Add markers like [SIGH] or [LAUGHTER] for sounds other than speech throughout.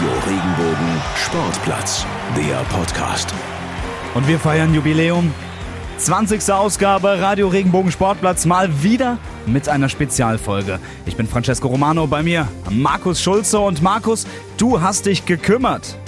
Radio Regenbogen Sportplatz, der Podcast. Und wir feiern Jubiläum. 20. Ausgabe Radio Regenbogen Sportplatz mal wieder mit einer Spezialfolge. Ich bin Francesco Romano, bei mir Markus Schulze und Markus, du hast dich gekümmert.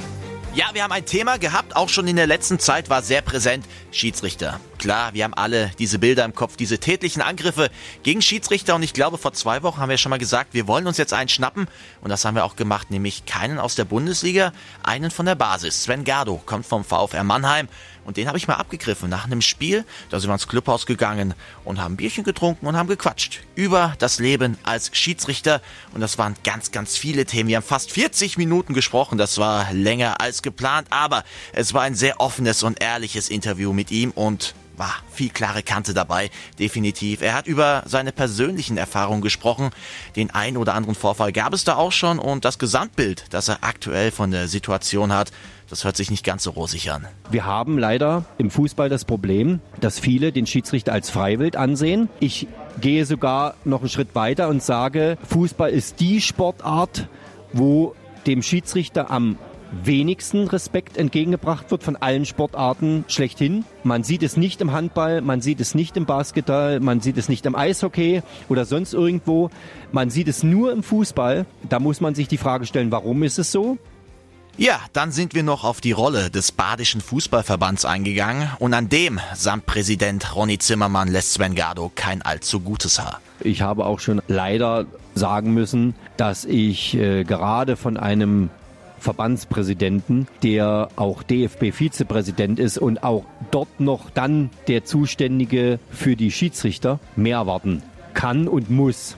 Ja, wir haben ein Thema gehabt, auch schon in der letzten Zeit war sehr präsent, Schiedsrichter. Klar, wir haben alle diese Bilder im Kopf, diese tätlichen Angriffe gegen Schiedsrichter und ich glaube, vor zwei Wochen haben wir schon mal gesagt, wir wollen uns jetzt einen schnappen und das haben wir auch gemacht, nämlich keinen aus der Bundesliga, einen von der Basis. Sven Gardo kommt vom VfR Mannheim und den habe ich mal abgegriffen nach einem Spiel. Da sind wir ins Clubhaus gegangen und haben Bierchen getrunken und haben gequatscht über das Leben als Schiedsrichter. Und das waren ganz, ganz viele Themen. Wir haben fast 40 Minuten gesprochen. Das war länger als geplant, aber es war ein sehr offenes und ehrliches Interview mit ihm und war viel klare Kante dabei, definitiv. Er hat über seine persönlichen Erfahrungen gesprochen. Den ein oder anderen Vorfall gab es da auch schon und das Gesamtbild, das er aktuell von der Situation hat, das hört sich nicht ganz so rosig an. Wir haben leider im Fußball das Problem, dass viele den Schiedsrichter als Freiwild ansehen. Ich gehe sogar noch einen Schritt weiter und sage, Fußball ist die Sportart, wo dem Schiedsrichter am wenigsten Respekt entgegengebracht wird von allen Sportarten schlechthin. Man sieht es nicht im Handball, man sieht es nicht im Basketball, man sieht es nicht im Eishockey oder sonst irgendwo. Man sieht es nur im Fußball. Da muss man sich die Frage stellen, warum ist es so? Ja, dann sind wir noch auf die Rolle des Badischen Fußballverbands eingegangen und an dem samt Präsident Ronny Zimmermann lässt Sven Gardo kein allzu gutes Haar. Ich habe auch schon leider sagen müssen, dass ich äh, gerade von einem Verbandspräsidenten, der auch DFB-Vizepräsident ist und auch dort noch dann der Zuständige für die Schiedsrichter mehr erwarten kann und muss.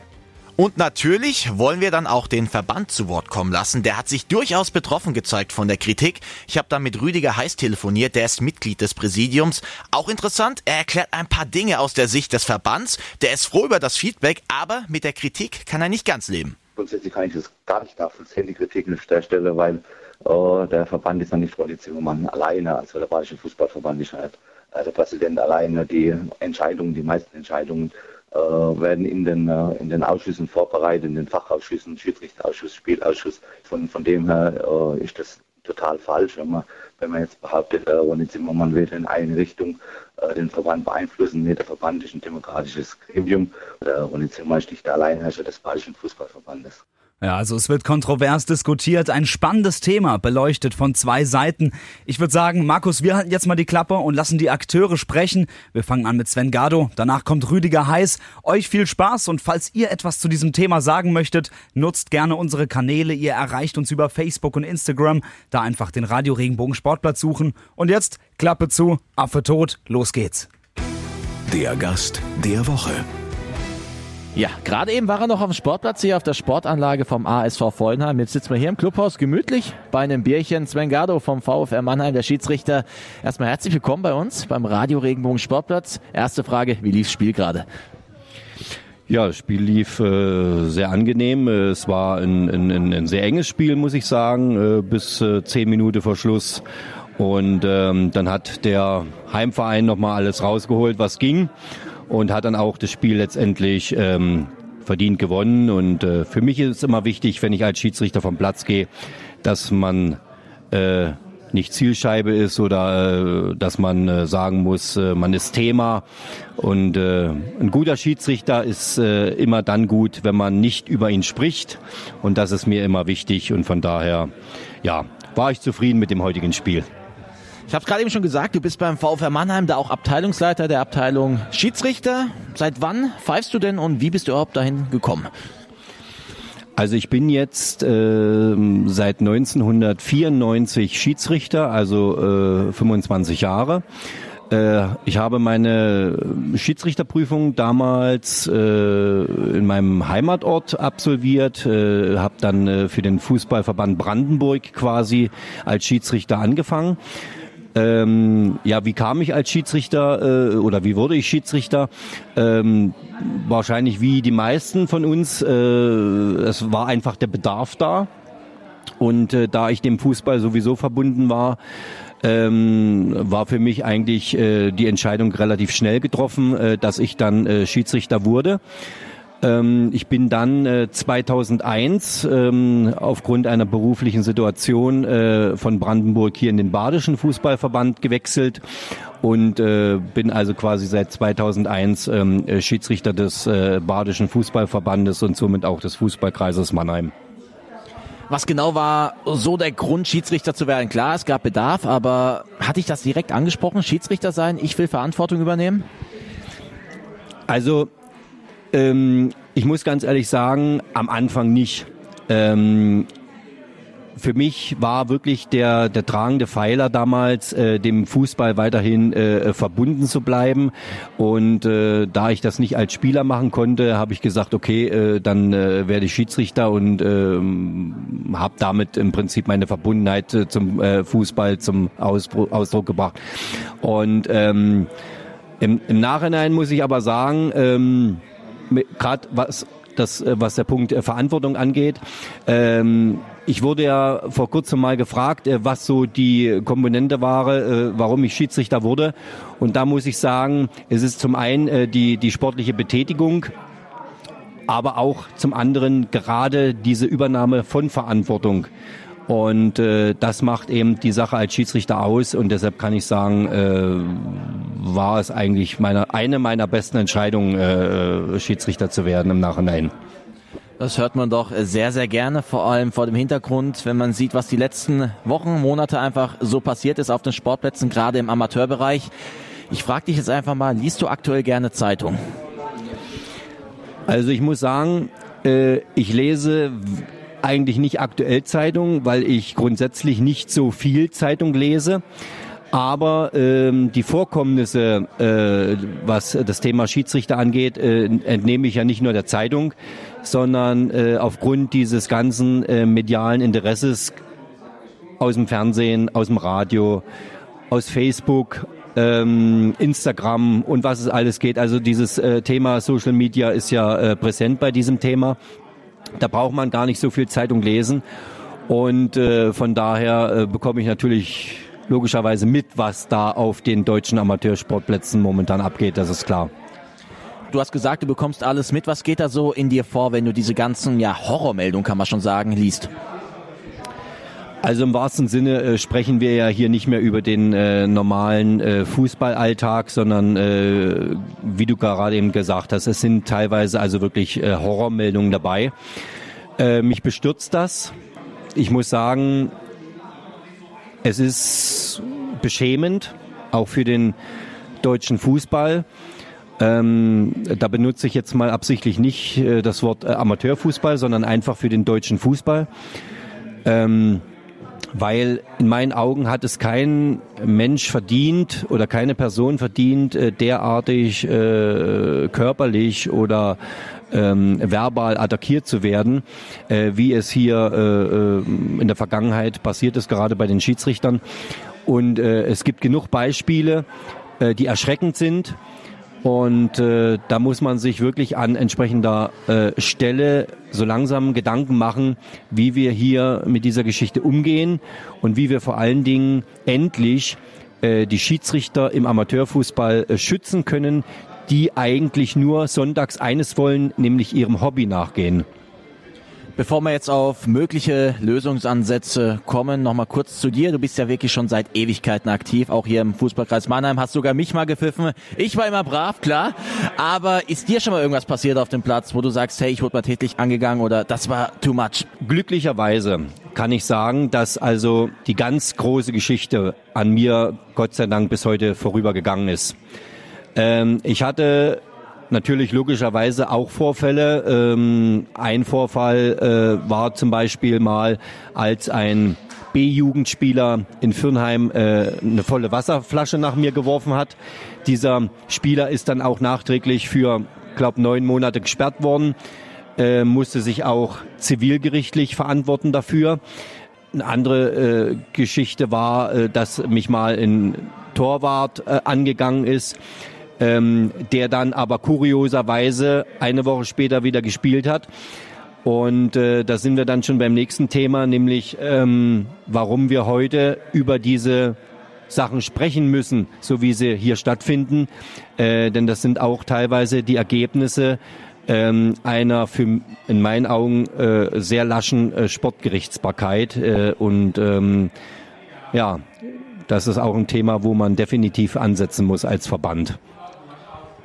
Und natürlich wollen wir dann auch den Verband zu Wort kommen lassen. Der hat sich durchaus betroffen gezeigt von der Kritik. Ich habe da mit Rüdiger Heiß telefoniert, der ist Mitglied des Präsidiums. Auch interessant, er erklärt ein paar Dinge aus der Sicht des Verbands. Der ist froh über das Feedback, aber mit der Kritik kann er nicht ganz leben. Grundsätzlich kann ich das gar nicht nachvollziehen, die Kritik an der Stelle, weil äh, der Verband ist ja nicht Ronny Zimmermann alleine, also der Bayerische Fußballverband ist halt äh, der Präsident alleine. Die Entscheidungen, die meisten Entscheidungen werden in den, äh, in den Ausschüssen vorbereitet, in den Fachausschüssen, Schiedsrichterausschuss, Spielausschuss. Von, von dem her äh, ist das total falsch, wenn man, wenn man jetzt behauptet, äh, Ronny Zimmermann wird in eine Richtung äh, den Verband beeinflussen. Nee, der Verband ist ein demokratisches Gremium. Der Ronny Zimmermann ist nicht der Alleinherrscher des Bayerischen Fußballverbandes. Ja, also es wird kontrovers diskutiert, ein spannendes Thema, beleuchtet von zwei Seiten. Ich würde sagen, Markus, wir halten jetzt mal die Klappe und lassen die Akteure sprechen. Wir fangen an mit Sven Gardo, danach kommt Rüdiger Heiß. Euch viel Spaß und falls ihr etwas zu diesem Thema sagen möchtet, nutzt gerne unsere Kanäle. Ihr erreicht uns über Facebook und Instagram. Da einfach den Radio Regenbogen Sportplatz suchen. Und jetzt Klappe zu, Affe tot, los geht's. Der Gast der Woche. Ja, gerade eben war er noch auf dem Sportplatz hier auf der Sportanlage vom ASV Vollenheim. Jetzt sitzen wir hier im Clubhaus gemütlich bei einem Bierchen. Sven Gardo vom VfR Mannheim, der Schiedsrichter. Erstmal herzlich willkommen bei uns beim Radio Regenbogen Sportplatz. Erste Frage, wie lief's Spiel gerade? Ja, das Spiel lief äh, sehr angenehm. Es war ein, ein, ein, sehr enges Spiel, muss ich sagen, äh, bis äh, zehn Minuten vor Schluss. Und ähm, dann hat der Heimverein nochmal alles rausgeholt, was ging und hat dann auch das Spiel letztendlich ähm, verdient gewonnen. Und äh, für mich ist es immer wichtig, wenn ich als Schiedsrichter vom Platz gehe, dass man äh, nicht Zielscheibe ist oder äh, dass man äh, sagen muss, äh, man ist Thema. Und äh, ein guter Schiedsrichter ist äh, immer dann gut, wenn man nicht über ihn spricht. Und das ist mir immer wichtig. Und von daher, ja, war ich zufrieden mit dem heutigen Spiel. Ich habe gerade eben schon gesagt, du bist beim VfR Mannheim da auch Abteilungsleiter der Abteilung Schiedsrichter. Seit wann pfeifst du denn und wie bist du überhaupt dahin gekommen? Also ich bin jetzt äh, seit 1994 Schiedsrichter, also äh, 25 Jahre. Äh, ich habe meine Schiedsrichterprüfung damals äh, in meinem Heimatort absolviert, äh, habe dann äh, für den Fußballverband Brandenburg quasi als Schiedsrichter angefangen. Ähm, ja, wie kam ich als Schiedsrichter äh, oder wie wurde ich Schiedsrichter? Ähm, wahrscheinlich wie die meisten von uns. Äh, es war einfach der Bedarf da. Und äh, da ich dem Fußball sowieso verbunden war, ähm, war für mich eigentlich äh, die Entscheidung relativ schnell getroffen, äh, dass ich dann äh, Schiedsrichter wurde. Ähm, ich bin dann äh, 2001 ähm, aufgrund einer beruflichen Situation äh, von Brandenburg hier in den Badischen Fußballverband gewechselt und äh, bin also quasi seit 2001 ähm, äh, Schiedsrichter des äh, Badischen Fußballverbandes und somit auch des Fußballkreises Mannheim. Was genau war so der Grund, Schiedsrichter zu werden? Klar, es gab Bedarf, aber hatte ich das direkt angesprochen, Schiedsrichter sein, ich will Verantwortung übernehmen? Also ähm, ich muss ganz ehrlich sagen, am Anfang nicht. Ähm, für mich war wirklich der, der tragende Pfeiler damals, äh, dem Fußball weiterhin äh, verbunden zu bleiben. Und äh, da ich das nicht als Spieler machen konnte, habe ich gesagt, okay, äh, dann äh, werde ich Schiedsrichter und äh, habe damit im Prinzip meine Verbundenheit äh, zum äh, Fußball zum Ausdruck, Ausdruck gebracht. Und ähm, im, im Nachhinein muss ich aber sagen, ähm, gerade was das, äh, was der Punkt äh, Verantwortung angeht. Ähm, ich wurde ja vor kurzem mal gefragt, äh, was so die Komponente war, warum ich Schiedsrichter wurde. Und da muss ich sagen, es ist zum einen die, die sportliche Betätigung, aber auch zum anderen gerade diese Übernahme von Verantwortung. Und äh, das macht eben die Sache als Schiedsrichter aus und deshalb kann ich sagen, äh, war es eigentlich meine, eine meiner besten Entscheidungen, äh, Schiedsrichter zu werden im Nachhinein. Das hört man doch sehr, sehr gerne, vor allem vor dem Hintergrund, wenn man sieht, was die letzten Wochen, Monate einfach so passiert ist auf den Sportplätzen, gerade im Amateurbereich. Ich frage dich jetzt einfach mal, liest du aktuell gerne Zeitung? Also ich muss sagen, äh, ich lese eigentlich nicht aktuell Zeitung, weil ich grundsätzlich nicht so viel Zeitung lese. Aber ähm, die Vorkommnisse, äh, was das Thema Schiedsrichter angeht, äh, entnehme ich ja nicht nur der Zeitung, sondern äh, aufgrund dieses ganzen äh, medialen Interesses aus dem Fernsehen, aus dem Radio, aus Facebook, ähm, Instagram und was es alles geht. Also dieses äh, Thema Social Media ist ja äh, präsent bei diesem Thema. Da braucht man gar nicht so viel Zeitung lesen. Und äh, von daher äh, bekomme ich natürlich logischerweise mit, was da auf den deutschen Amateursportplätzen momentan abgeht, das ist klar. Du hast gesagt, du bekommst alles mit. Was geht da so in dir vor, wenn du diese ganzen ja, Horrormeldungen, kann man schon sagen, liest? Also im wahrsten Sinne äh, sprechen wir ja hier nicht mehr über den äh, normalen äh, Fußballalltag, sondern äh, wie du gerade eben gesagt hast, es sind teilweise also wirklich äh, Horrormeldungen dabei. Äh, mich bestürzt das. Ich muss sagen, es ist beschämend, auch für den deutschen Fußball. Ähm, da benutze ich jetzt mal absichtlich nicht äh, das Wort äh, Amateurfußball, sondern einfach für den deutschen Fußball. Ähm, weil in meinen Augen hat es kein Mensch verdient oder keine Person verdient, äh, derartig äh, körperlich oder ähm, verbal attackiert zu werden, äh, wie es hier äh, äh, in der Vergangenheit passiert ist, gerade bei den Schiedsrichtern. Und äh, es gibt genug Beispiele, äh, die erschreckend sind. Und äh, da muss man sich wirklich an entsprechender äh, Stelle so langsam Gedanken machen, wie wir hier mit dieser Geschichte umgehen und wie wir vor allen Dingen endlich äh, die Schiedsrichter im Amateurfußball äh, schützen können, die eigentlich nur sonntags eines wollen, nämlich ihrem Hobby nachgehen. Bevor wir jetzt auf mögliche Lösungsansätze kommen, nochmal kurz zu dir. Du bist ja wirklich schon seit Ewigkeiten aktiv, auch hier im Fußballkreis Mannheim, hast sogar mich mal gepfiffen. Ich war immer brav, klar. Aber ist dir schon mal irgendwas passiert auf dem Platz, wo du sagst, hey, ich wurde mal tätlich angegangen oder das war too much? Glücklicherweise kann ich sagen, dass also die ganz große Geschichte an mir Gott sei Dank bis heute vorübergegangen ist. Ähm, ich hatte natürlich logischerweise auch Vorfälle. Ähm, ein Vorfall äh, war zum Beispiel mal, als ein B-Jugendspieler in Fürnheim äh, eine volle Wasserflasche nach mir geworfen hat. Dieser Spieler ist dann auch nachträglich für, glaube neun Monate gesperrt worden, äh, musste sich auch zivilgerichtlich verantworten dafür. Eine andere äh, Geschichte war, äh, dass mich mal ein Torwart äh, angegangen ist ähm, der dann aber kurioserweise eine Woche später wieder gespielt hat. Und äh, da sind wir dann schon beim nächsten Thema, nämlich ähm, warum wir heute über diese Sachen sprechen müssen, so wie sie hier stattfinden. Äh, denn das sind auch teilweise die Ergebnisse ähm, einer für in meinen Augen äh, sehr laschen äh, Sportgerichtsbarkeit äh, und ähm, ja, das ist auch ein Thema, wo man definitiv ansetzen muss als Verband.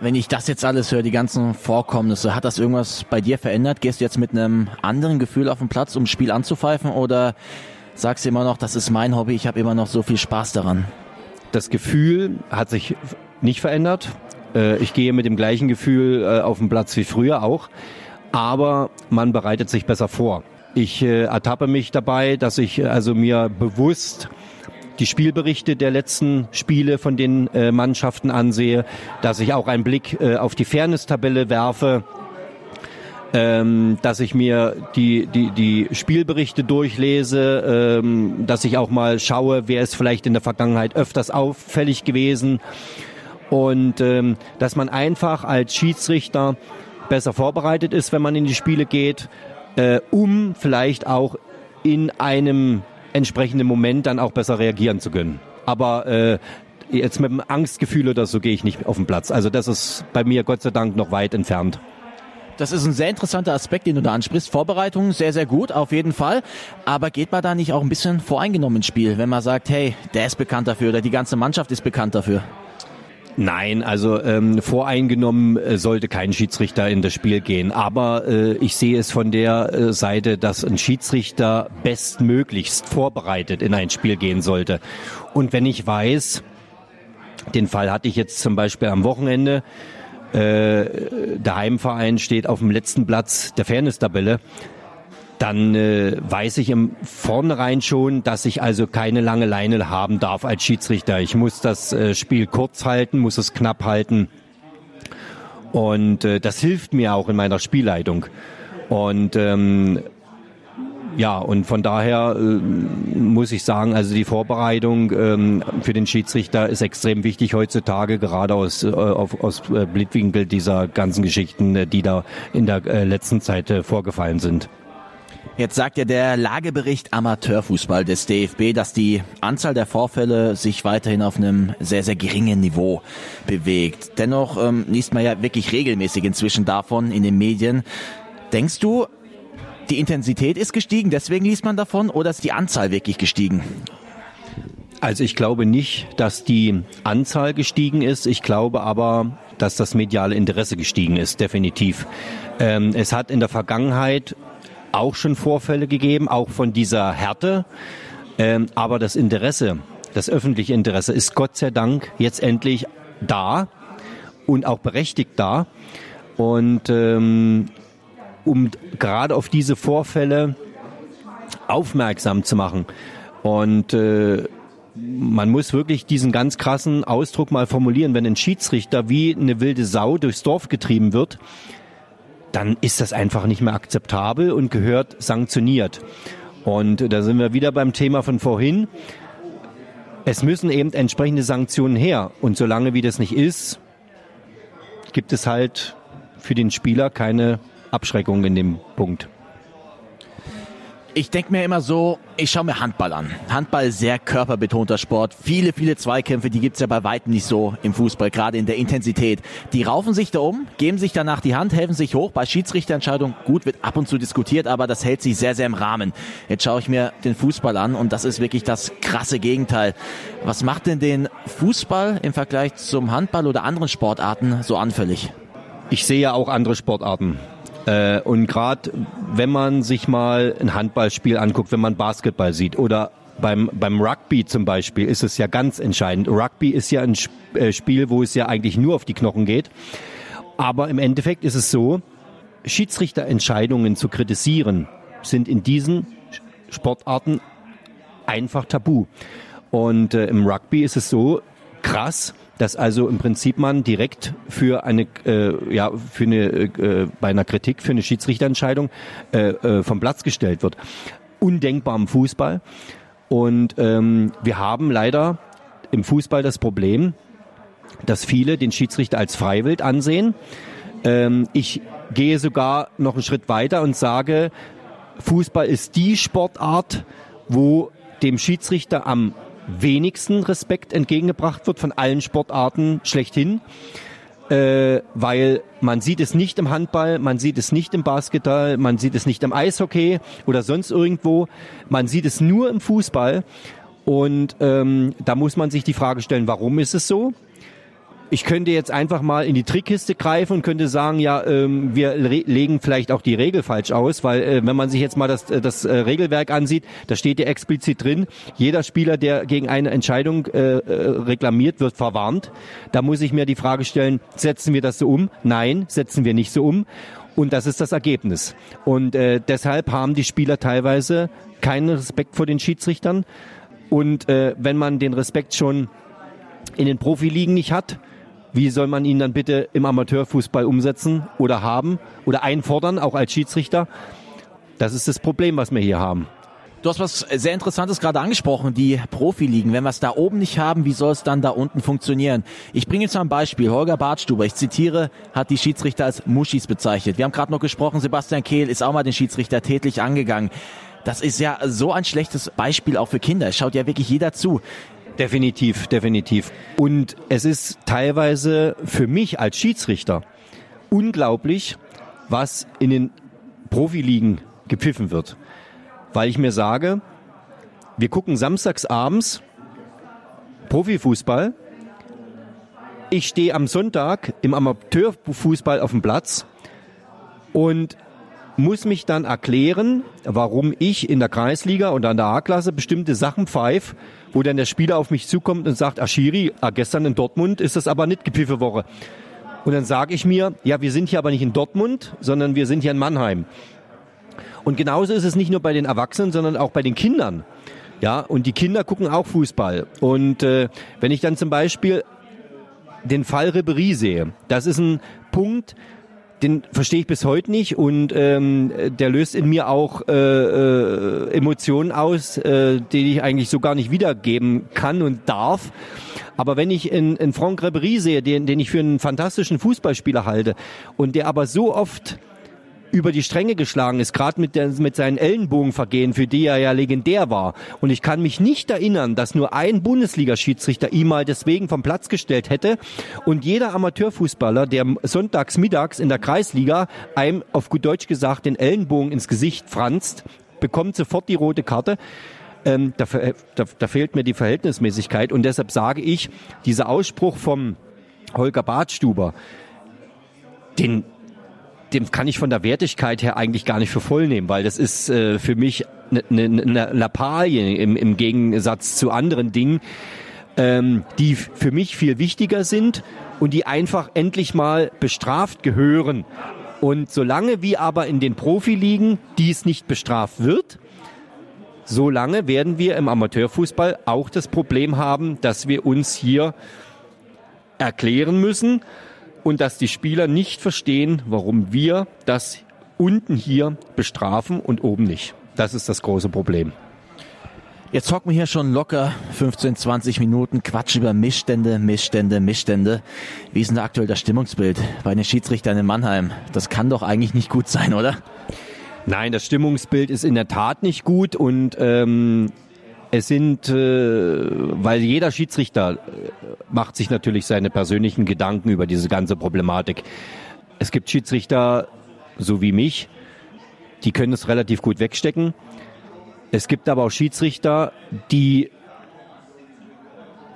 Wenn ich das jetzt alles höre, die ganzen Vorkommnisse, hat das irgendwas bei dir verändert? Gehst du jetzt mit einem anderen Gefühl auf den Platz, um Spiel anzupfeifen oder sagst du immer noch, das ist mein Hobby, ich habe immer noch so viel Spaß daran? Das Gefühl hat sich nicht verändert. Äh, ich gehe mit dem gleichen Gefühl äh, auf den Platz wie früher auch, aber man bereitet sich besser vor. Ich äh, ertappe mich dabei, dass ich also mir bewusst die Spielberichte der letzten Spiele von den äh, Mannschaften ansehe, dass ich auch einen Blick äh, auf die Fairness-Tabelle werfe, ähm, dass ich mir die, die, die Spielberichte durchlese, ähm, dass ich auch mal schaue, wer ist vielleicht in der Vergangenheit öfters auffällig gewesen und ähm, dass man einfach als Schiedsrichter besser vorbereitet ist, wenn man in die Spiele geht, äh, um vielleicht auch in einem entsprechenden Moment dann auch besser reagieren zu können. Aber äh, jetzt mit dem Angstgefühl oder so gehe ich nicht auf den Platz. Also das ist bei mir Gott sei Dank noch weit entfernt. Das ist ein sehr interessanter Aspekt, den du da ansprichst. Vorbereitung sehr, sehr gut, auf jeden Fall. Aber geht man da nicht auch ein bisschen voreingenommen ins Spiel, wenn man sagt, hey, der ist bekannt dafür oder die ganze Mannschaft ist bekannt dafür? Nein, also ähm, voreingenommen äh, sollte kein Schiedsrichter in das Spiel gehen. Aber äh, ich sehe es von der äh, Seite, dass ein Schiedsrichter bestmöglichst vorbereitet in ein Spiel gehen sollte. Und wenn ich weiß, den Fall hatte ich jetzt zum Beispiel am Wochenende, äh, der Heimverein steht auf dem letzten Platz der Fairness-Tabelle, dann äh, weiß ich im Vornherein schon, dass ich also keine lange Leine haben darf als Schiedsrichter. Ich muss das äh, Spiel kurz halten, muss es knapp halten. Und äh, das hilft mir auch in meiner Spielleitung. Und ähm, ja, und von daher äh, muss ich sagen, also die Vorbereitung ähm, für den Schiedsrichter ist extrem wichtig heutzutage, gerade aus, äh, auf, aus äh, Blickwinkel dieser ganzen Geschichten, äh, die da in der äh, letzten Zeit äh, vorgefallen sind. Jetzt sagt ja der Lagebericht Amateurfußball des DFB, dass die Anzahl der Vorfälle sich weiterhin auf einem sehr, sehr geringen Niveau bewegt. Dennoch ähm, liest man ja wirklich regelmäßig inzwischen davon in den Medien. Denkst du, die Intensität ist gestiegen, deswegen liest man davon, oder ist die Anzahl wirklich gestiegen? Also ich glaube nicht, dass die Anzahl gestiegen ist. Ich glaube aber, dass das mediale Interesse gestiegen ist, definitiv. Ähm, es hat in der Vergangenheit auch schon Vorfälle gegeben, auch von dieser Härte. Ähm, aber das Interesse, das öffentliche Interesse ist Gott sei Dank jetzt endlich da und auch berechtigt da. Und ähm, um gerade auf diese Vorfälle aufmerksam zu machen. Und äh, man muss wirklich diesen ganz krassen Ausdruck mal formulieren, wenn ein Schiedsrichter wie eine wilde Sau durchs Dorf getrieben wird, dann ist das einfach nicht mehr akzeptabel und gehört sanktioniert. Und da sind wir wieder beim Thema von vorhin. Es müssen eben entsprechende Sanktionen her. Und solange wie das nicht ist, gibt es halt für den Spieler keine Abschreckung in dem Punkt. Ich denke mir immer so, ich schaue mir Handball an. Handball sehr körperbetonter Sport. Viele, viele Zweikämpfe, die gibt's ja bei weitem nicht so im Fußball, gerade in der Intensität. Die raufen sich da um, geben sich danach die Hand, helfen sich hoch. Bei Schiedsrichterentscheidungen, gut, wird ab und zu diskutiert, aber das hält sich sehr, sehr im Rahmen. Jetzt schaue ich mir den Fußball an und das ist wirklich das krasse Gegenteil. Was macht denn den Fußball im Vergleich zum Handball oder anderen Sportarten so anfällig? Ich sehe ja auch andere Sportarten. Äh, und gerade wenn man sich mal ein Handballspiel anguckt, wenn man Basketball sieht oder beim, beim Rugby zum Beispiel ist es ja ganz entscheidend. Rugby ist ja ein äh, Spiel, wo es ja eigentlich nur auf die Knochen geht. Aber im Endeffekt ist es so, Schiedsrichterentscheidungen zu kritisieren sind in diesen Sportarten einfach tabu. Und äh, im Rugby ist es so krass, dass also im Prinzip man direkt für eine äh, ja für eine äh, bei einer Kritik für eine Schiedsrichterentscheidung äh, äh, vom Platz gestellt wird. Undenkbar im Fußball. Und ähm, wir haben leider im Fußball das Problem, dass viele den Schiedsrichter als Freiwild ansehen. Ähm, ich gehe sogar noch einen Schritt weiter und sage, Fußball ist die Sportart, wo dem Schiedsrichter am wenigsten Respekt entgegengebracht wird von allen Sportarten schlechthin. äh, weil man sieht es nicht im Handball, man sieht es nicht im Basketball, man sieht es nicht im Eishockey oder sonst irgendwo, man sieht es nur im Fußball. Und ähm, da muss man sich die Frage stellen, warum ist es so? Ich könnte jetzt einfach mal in die Trickkiste greifen und könnte sagen, ja, ähm, wir legen vielleicht auch die Regel falsch aus, weil äh, wenn man sich jetzt mal das, äh, das äh, Regelwerk ansieht, da steht ja explizit drin, jeder Spieler, der gegen eine Entscheidung äh, äh, reklamiert, wird verwarnt. Da muss ich mir die Frage stellen, setzen wir das so um? Nein, setzen wir nicht so um. Und das ist das Ergebnis. Und äh, deshalb haben die Spieler teilweise keinen Respekt vor den Schiedsrichtern. Und äh, wenn man den Respekt schon in den Profiligen nicht hat, wie soll man ihn dann bitte im Amateurfußball umsetzen oder haben oder einfordern, auch als Schiedsrichter? Das ist das Problem, was wir hier haben. Du hast was sehr Interessantes gerade angesprochen, die Profiligen. Wenn wir es da oben nicht haben, wie soll es dann da unten funktionieren? Ich bringe jetzt mal ein Beispiel. Holger Bartstuber, ich zitiere, hat die Schiedsrichter als Muschis bezeichnet. Wir haben gerade noch gesprochen, Sebastian Kehl ist auch mal den Schiedsrichter tätlich angegangen. Das ist ja so ein schlechtes Beispiel auch für Kinder. Es schaut ja wirklich jeder zu. Definitiv, definitiv. Und es ist teilweise für mich als Schiedsrichter unglaublich, was in den Profiligen gepfiffen wird. Weil ich mir sage, wir gucken samstags abends Profifußball. Ich stehe am Sonntag im Amateurfußball auf dem Platz und muss mich dann erklären, warum ich in der Kreisliga und an der A-Klasse bestimmte Sachen pfeife, wo dann der Spieler auf mich zukommt und sagt, Aschiri, ah, gestern in Dortmund ist das aber nicht gepfiffene Woche. Und dann sage ich mir, ja, wir sind hier aber nicht in Dortmund, sondern wir sind hier in Mannheim. Und genauso ist es nicht nur bei den Erwachsenen, sondern auch bei den Kindern. Ja, und die Kinder gucken auch Fußball. Und äh, wenn ich dann zum Beispiel den Fall Ribery sehe, das ist ein Punkt, den verstehe ich bis heute nicht und ähm, der löst in mir auch äh, äh, Emotionen aus, äh, die ich eigentlich so gar nicht wiedergeben kann und darf. Aber wenn ich in, in Franck Ribery sehe, den, den ich für einen fantastischen Fußballspieler halte und der aber so oft über die Stränge geschlagen ist, gerade mit, mit seinen Ellenbogenvergehen, für die er ja legendär war. Und ich kann mich nicht erinnern, dass nur ein Bundesliga-Schiedsrichter ihn mal deswegen vom Platz gestellt hätte. Und jeder Amateurfußballer, der sonntags mittags in der Kreisliga einem auf gut Deutsch gesagt den Ellenbogen ins Gesicht franzt, bekommt sofort die rote Karte. Ähm, da, da, da fehlt mir die Verhältnismäßigkeit. Und deshalb sage ich, dieser Ausspruch vom Holger Badstuber, den, dem kann ich von der Wertigkeit her eigentlich gar nicht für voll nehmen, weil das ist äh, für mich eine ne, ne, ne Lappalie im, im Gegensatz zu anderen Dingen, ähm, die für mich viel wichtiger sind und die einfach endlich mal bestraft gehören. Und solange wie aber in den Profiligen dies nicht bestraft wird, solange werden wir im Amateurfußball auch das Problem haben, dass wir uns hier erklären müssen, und dass die Spieler nicht verstehen, warum wir das unten hier bestrafen und oben nicht. Das ist das große Problem. Jetzt hocken wir hier schon locker 15, 20 Minuten, Quatsch über Missstände, Missstände, Missstände. Wie ist denn da aktuell das Stimmungsbild bei den Schiedsrichtern in Mannheim? Das kann doch eigentlich nicht gut sein, oder? Nein, das Stimmungsbild ist in der Tat nicht gut und ähm, es sind, äh, weil jeder Schiedsrichter äh, macht sich natürlich seine persönlichen Gedanken über diese ganze Problematik. Es gibt Schiedsrichter, so wie mich, die können es relativ gut wegstecken. Es gibt aber auch Schiedsrichter, die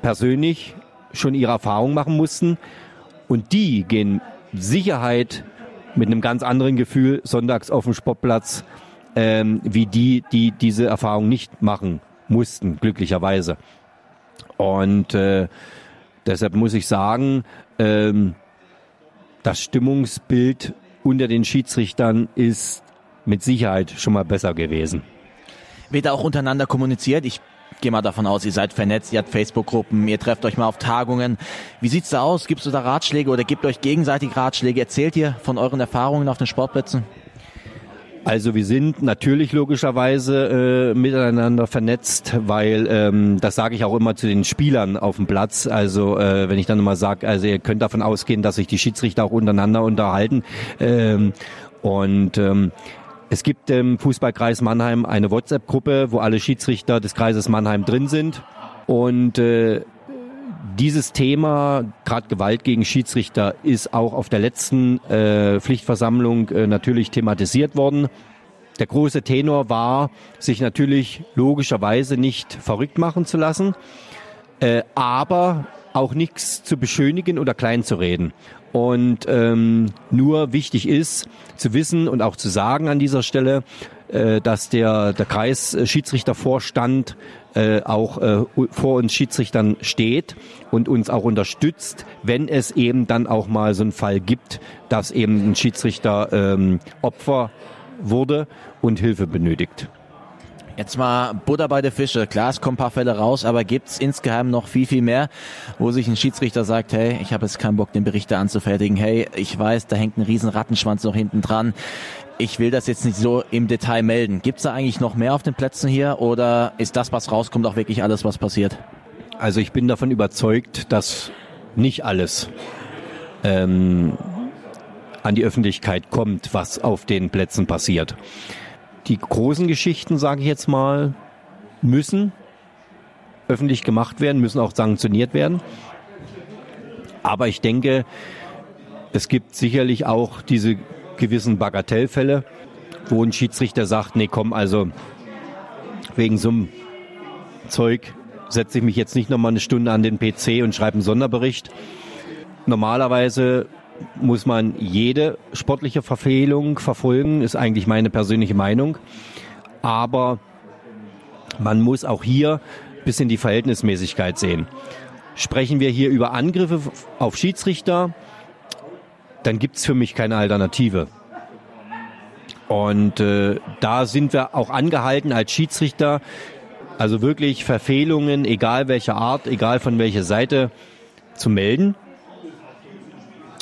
persönlich schon ihre Erfahrung machen mussten und die gehen Sicherheit mit einem ganz anderen Gefühl sonntags auf dem Sportplatz, ähm, wie die, die diese Erfahrung nicht machen mussten, glücklicherweise. Und äh, deshalb muss ich sagen, ähm, das Stimmungsbild unter den Schiedsrichtern ist mit Sicherheit schon mal besser gewesen. Wird auch untereinander kommuniziert? Ich gehe mal davon aus, ihr seid vernetzt, ihr habt Facebook-Gruppen, ihr trefft euch mal auf Tagungen. Wie sieht's da aus? Gibst du da Ratschläge oder gebt euch gegenseitig Ratschläge? Erzählt ihr von euren Erfahrungen auf den Sportplätzen? Also wir sind natürlich logischerweise äh, miteinander vernetzt, weil ähm, das sage ich auch immer zu den Spielern auf dem Platz. Also äh, wenn ich dann immer sage, also ihr könnt davon ausgehen, dass sich die Schiedsrichter auch untereinander unterhalten. Ähm, und ähm, es gibt im Fußballkreis Mannheim eine WhatsApp-Gruppe, wo alle Schiedsrichter des Kreises Mannheim drin sind. Und äh, dieses Thema, gerade Gewalt gegen Schiedsrichter, ist auch auf der letzten äh, Pflichtversammlung äh, natürlich thematisiert worden. Der große Tenor war, sich natürlich logischerweise nicht verrückt machen zu lassen, äh, aber auch nichts zu beschönigen oder klein zu reden. Und ähm, nur wichtig ist zu wissen und auch zu sagen an dieser Stelle, äh, dass der, der Kreisschiedsrichtervorstand äh, auch äh, vor uns Schiedsrichtern steht und uns auch unterstützt, wenn es eben dann auch mal so einen Fall gibt, dass eben ein Schiedsrichter ähm, Opfer wurde und Hilfe benötigt. Jetzt mal Butter bei der Fische. Klar, es kommen ein paar Fälle raus, aber gibt's insgeheim noch viel, viel mehr, wo sich ein Schiedsrichter sagt, hey, ich habe jetzt keinen Bock, den Berichter anzufertigen. Hey, ich weiß, da hängt ein riesen Rattenschwanz noch hinten dran. Ich will das jetzt nicht so im Detail melden. Gibt's da eigentlich noch mehr auf den Plätzen hier oder ist das, was rauskommt, auch wirklich alles, was passiert? Also ich bin davon überzeugt, dass nicht alles ähm, an die Öffentlichkeit kommt, was auf den Plätzen passiert. Die großen Geschichten, sage ich jetzt mal, müssen öffentlich gemacht werden, müssen auch sanktioniert werden. Aber ich denke, es gibt sicherlich auch diese gewissen Bagatellfälle, wo ein Schiedsrichter sagt, nee, komm, also wegen so einem Zeug setze ich mich jetzt nicht nochmal eine Stunde an den PC und schreibe einen Sonderbericht. Normalerweise muss man jede sportliche Verfehlung verfolgen, ist eigentlich meine persönliche Meinung. Aber man muss auch hier ein bisschen die Verhältnismäßigkeit sehen. Sprechen wir hier über Angriffe auf Schiedsrichter, dann gibt es für mich keine Alternative. Und äh, da sind wir auch angehalten als Schiedsrichter, also wirklich Verfehlungen, egal welcher Art, egal von welcher Seite, zu melden.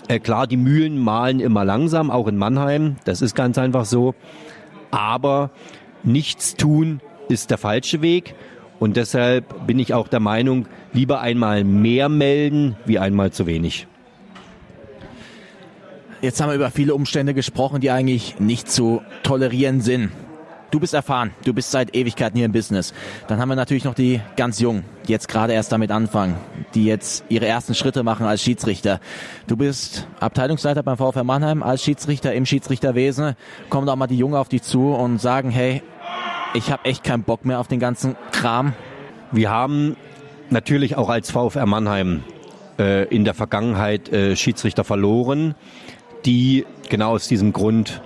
Äh, klar, die Mühlen malen immer langsam, auch in Mannheim. Das ist ganz einfach so. Aber nichts tun ist der falsche Weg. Und deshalb bin ich auch der Meinung, lieber einmal mehr melden, wie einmal zu wenig. Jetzt haben wir über viele Umstände gesprochen, die eigentlich nicht zu tolerieren sind. Du bist erfahren, du bist seit Ewigkeiten hier im Business. Dann haben wir natürlich noch die ganz Jungen, die jetzt gerade erst damit anfangen, die jetzt ihre ersten Schritte machen als Schiedsrichter. Du bist Abteilungsleiter beim VfR Mannheim als Schiedsrichter im Schiedsrichterwesen. Kommen da mal die Jungen auf dich zu und sagen, hey, ich habe echt keinen Bock mehr auf den ganzen Kram. Wir haben natürlich auch als VfR Mannheim äh, in der Vergangenheit äh, Schiedsrichter verloren, die genau aus diesem Grund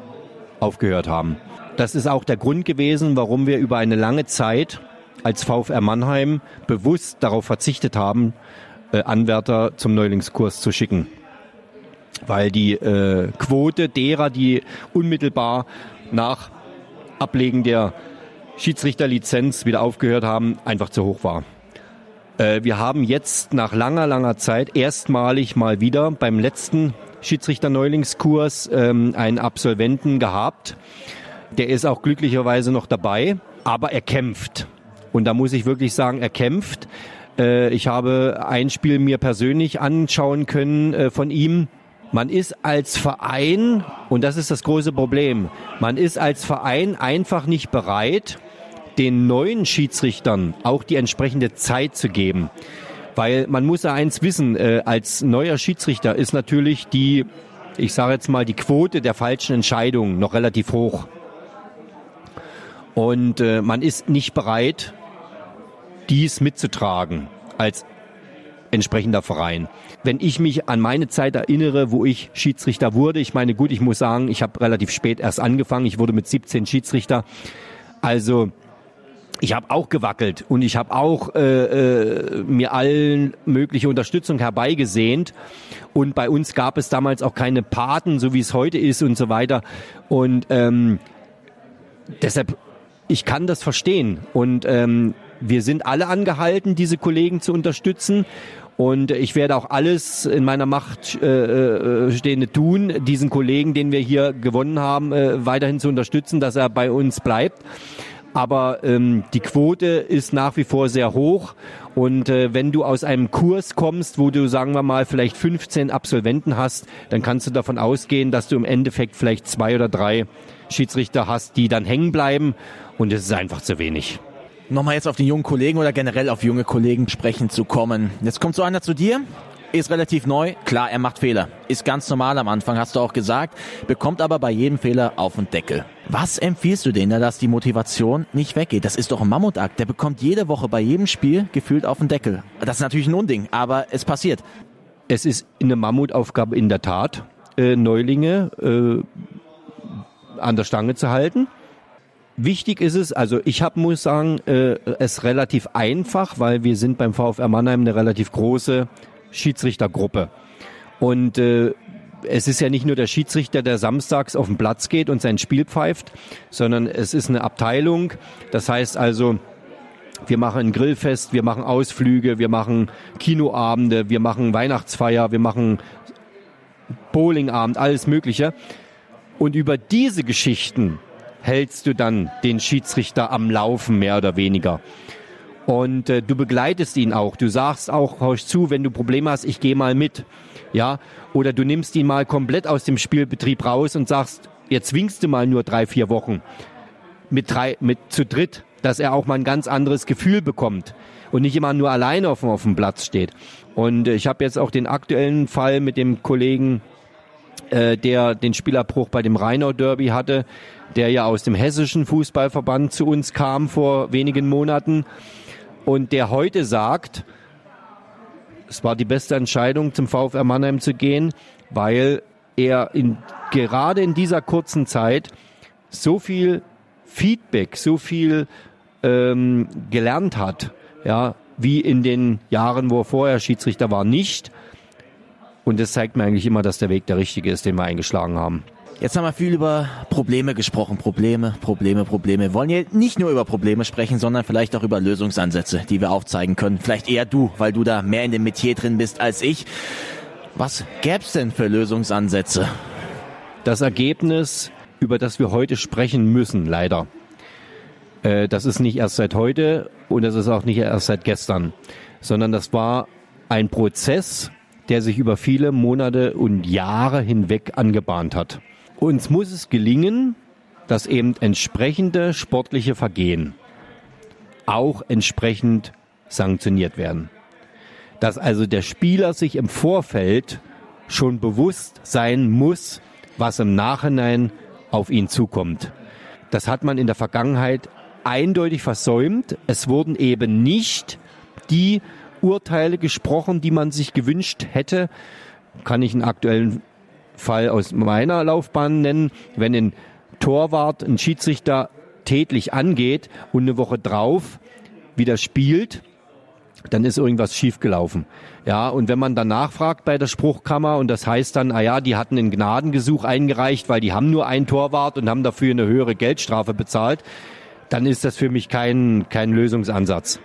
aufgehört haben. Das ist auch der Grund gewesen, warum wir über eine lange Zeit als VfR Mannheim bewusst darauf verzichtet haben, äh, Anwärter zum Neulingskurs zu schicken. Weil die äh, Quote derer, die unmittelbar nach Ablegen der Schiedsrichterlizenz wieder aufgehört haben, einfach zu hoch war. Äh, wir haben jetzt nach langer, langer Zeit erstmalig mal wieder beim letzten Schiedsrichter-Neulingskurs ähm, einen Absolventen gehabt, der ist auch glücklicherweise noch dabei, aber er kämpft. Und da muss ich wirklich sagen, er kämpft. Äh, ich habe ein Spiel mir persönlich anschauen können äh, von ihm. Man ist als Verein, und das ist das große Problem, man ist als Verein einfach nicht bereit, den neuen Schiedsrichtern auch die entsprechende Zeit zu geben. Weil man muss ja eins wissen, äh, als neuer Schiedsrichter ist natürlich die, ich sage jetzt mal, die Quote der falschen Entscheidungen noch relativ hoch. Und äh, man ist nicht bereit, dies mitzutragen als entsprechender Verein. Wenn ich mich an meine Zeit erinnere, wo ich Schiedsrichter wurde, ich meine, gut, ich muss sagen, ich habe relativ spät erst angefangen, ich wurde mit 17 Schiedsrichter. Also ich habe auch gewackelt und ich habe auch äh, äh, mir allen mögliche Unterstützung herbeigesehnt. Und bei uns gab es damals auch keine Paten, so wie es heute ist und so weiter. Und ähm, deshalb ich kann das verstehen. Und ähm, wir sind alle angehalten, diese Kollegen zu unterstützen. Und ich werde auch alles in meiner Macht äh, äh, Stehende tun, diesen Kollegen, den wir hier gewonnen haben, äh, weiterhin zu unterstützen, dass er bei uns bleibt. Aber ähm, die Quote ist nach wie vor sehr hoch. Und äh, wenn du aus einem Kurs kommst, wo du, sagen wir mal, vielleicht 15 Absolventen hast, dann kannst du davon ausgehen, dass du im Endeffekt vielleicht zwei oder drei Schiedsrichter hast, die dann hängen bleiben und es ist einfach zu wenig. Nochmal jetzt auf den jungen Kollegen oder generell auf junge Kollegen sprechen zu kommen. Jetzt kommt so einer zu dir, ist relativ neu. Klar, er macht Fehler. Ist ganz normal am Anfang, hast du auch gesagt. Bekommt aber bei jedem Fehler auf den Deckel. Was empfiehlst du denen, dass die Motivation nicht weggeht? Das ist doch ein Mammutakt. Der bekommt jede Woche bei jedem Spiel gefühlt auf den Deckel. Das ist natürlich ein Unding, aber es passiert. Es ist eine Mammutaufgabe in der Tat, äh, Neulinge äh, an der Stange zu halten. Wichtig ist es, also ich hab, muss sagen, äh, es relativ einfach, weil wir sind beim VfR Mannheim eine relativ große Schiedsrichtergruppe. Und äh, es ist ja nicht nur der Schiedsrichter, der samstags auf den Platz geht und sein Spiel pfeift, sondern es ist eine Abteilung. Das heißt also, wir machen ein Grillfest, wir machen Ausflüge, wir machen Kinoabende, wir machen Weihnachtsfeier, wir machen Bowlingabend, alles Mögliche. Und über diese Geschichten hältst du dann den Schiedsrichter am Laufen, mehr oder weniger. Und äh, du begleitest ihn auch. Du sagst auch, hörst zu, wenn du Probleme hast, ich gehe mal mit. Ja, oder du nimmst ihn mal komplett aus dem Spielbetrieb raus und sagst, jetzt zwingst du mal nur drei, vier Wochen mit drei, mit zu dritt, dass er auch mal ein ganz anderes Gefühl bekommt und nicht immer nur alleine auf, auf dem Platz steht. Und äh, ich habe jetzt auch den aktuellen Fall mit dem Kollegen, äh, der den Spielabbruch bei dem Rheinau Derby hatte, der ja aus dem hessischen Fußballverband zu uns kam vor wenigen Monaten und der heute sagt, es war die beste Entscheidung, zum VfR Mannheim zu gehen, weil er in, gerade in dieser kurzen Zeit so viel Feedback, so viel ähm, gelernt hat, ja, wie in den Jahren, wo er vorher Schiedsrichter war, nicht. Und das zeigt mir eigentlich immer, dass der Weg der richtige ist, den wir eingeschlagen haben. Jetzt haben wir viel über Probleme gesprochen. Probleme, Probleme, Probleme. Wir wollen hier nicht nur über Probleme sprechen, sondern vielleicht auch über Lösungsansätze, die wir aufzeigen können. Vielleicht eher du, weil du da mehr in dem Metier drin bist als ich. Was gäb's denn für Lösungsansätze? Das Ergebnis, über das wir heute sprechen müssen, leider. Äh, das ist nicht erst seit heute und das ist auch nicht erst seit gestern, sondern das war ein Prozess, der sich über viele Monate und Jahre hinweg angebahnt hat. Uns muss es gelingen, dass eben entsprechende sportliche Vergehen auch entsprechend sanktioniert werden. Dass also der Spieler sich im Vorfeld schon bewusst sein muss, was im Nachhinein auf ihn zukommt. Das hat man in der Vergangenheit eindeutig versäumt. Es wurden eben nicht die Urteile gesprochen, die man sich gewünscht hätte. Kann ich einen aktuellen Fall aus meiner Laufbahn nennen, wenn ein Torwart, ein Schiedsrichter tätlich angeht und eine Woche drauf wieder spielt, dann ist irgendwas schiefgelaufen. Ja, und wenn man dann nachfragt bei der Spruchkammer und das heißt dann, ah ja, die hatten ein Gnadengesuch eingereicht, weil die haben nur einen Torwart und haben dafür eine höhere Geldstrafe bezahlt, dann ist das für mich kein, kein Lösungsansatz.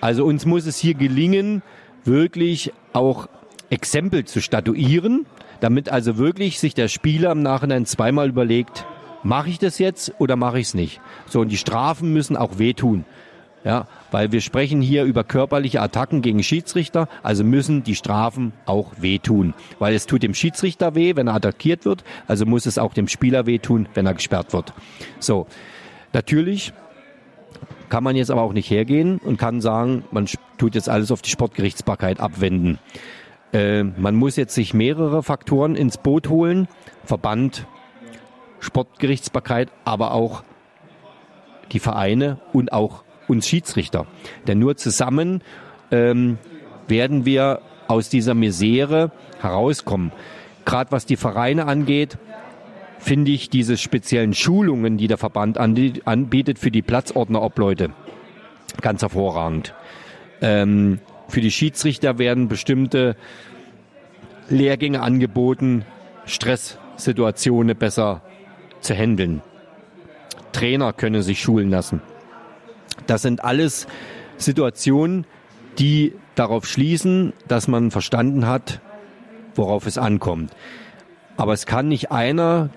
Also uns muss es hier gelingen, wirklich auch Exempel zu statuieren, damit also wirklich sich der Spieler im Nachhinein zweimal überlegt, mache ich das jetzt oder mache ich es nicht? So, und die Strafen müssen auch wehtun. Ja, weil wir sprechen hier über körperliche Attacken gegen Schiedsrichter, also müssen die Strafen auch wehtun. Weil es tut dem Schiedsrichter weh, wenn er attackiert wird, also muss es auch dem Spieler wehtun, wenn er gesperrt wird. So, natürlich kann man jetzt aber auch nicht hergehen und kann sagen, man tut jetzt alles auf die Sportgerichtsbarkeit abwenden. Äh, man muss jetzt sich mehrere Faktoren ins Boot holen. Verband, Sportgerichtsbarkeit, aber auch die Vereine und auch uns Schiedsrichter. Denn nur zusammen ähm, werden wir aus dieser Misere herauskommen. Gerade was die Vereine angeht, finde ich diese speziellen Schulungen, die der Verband anbietet für die Platzordnerobleute, ganz hervorragend. Ähm, für die Schiedsrichter werden bestimmte Lehrgänge angeboten, Stresssituationen besser zu handeln. Trainer können sich schulen lassen. Das sind alles Situationen, die darauf schließen, dass man verstanden hat, worauf es ankommt. Aber es kann nicht einer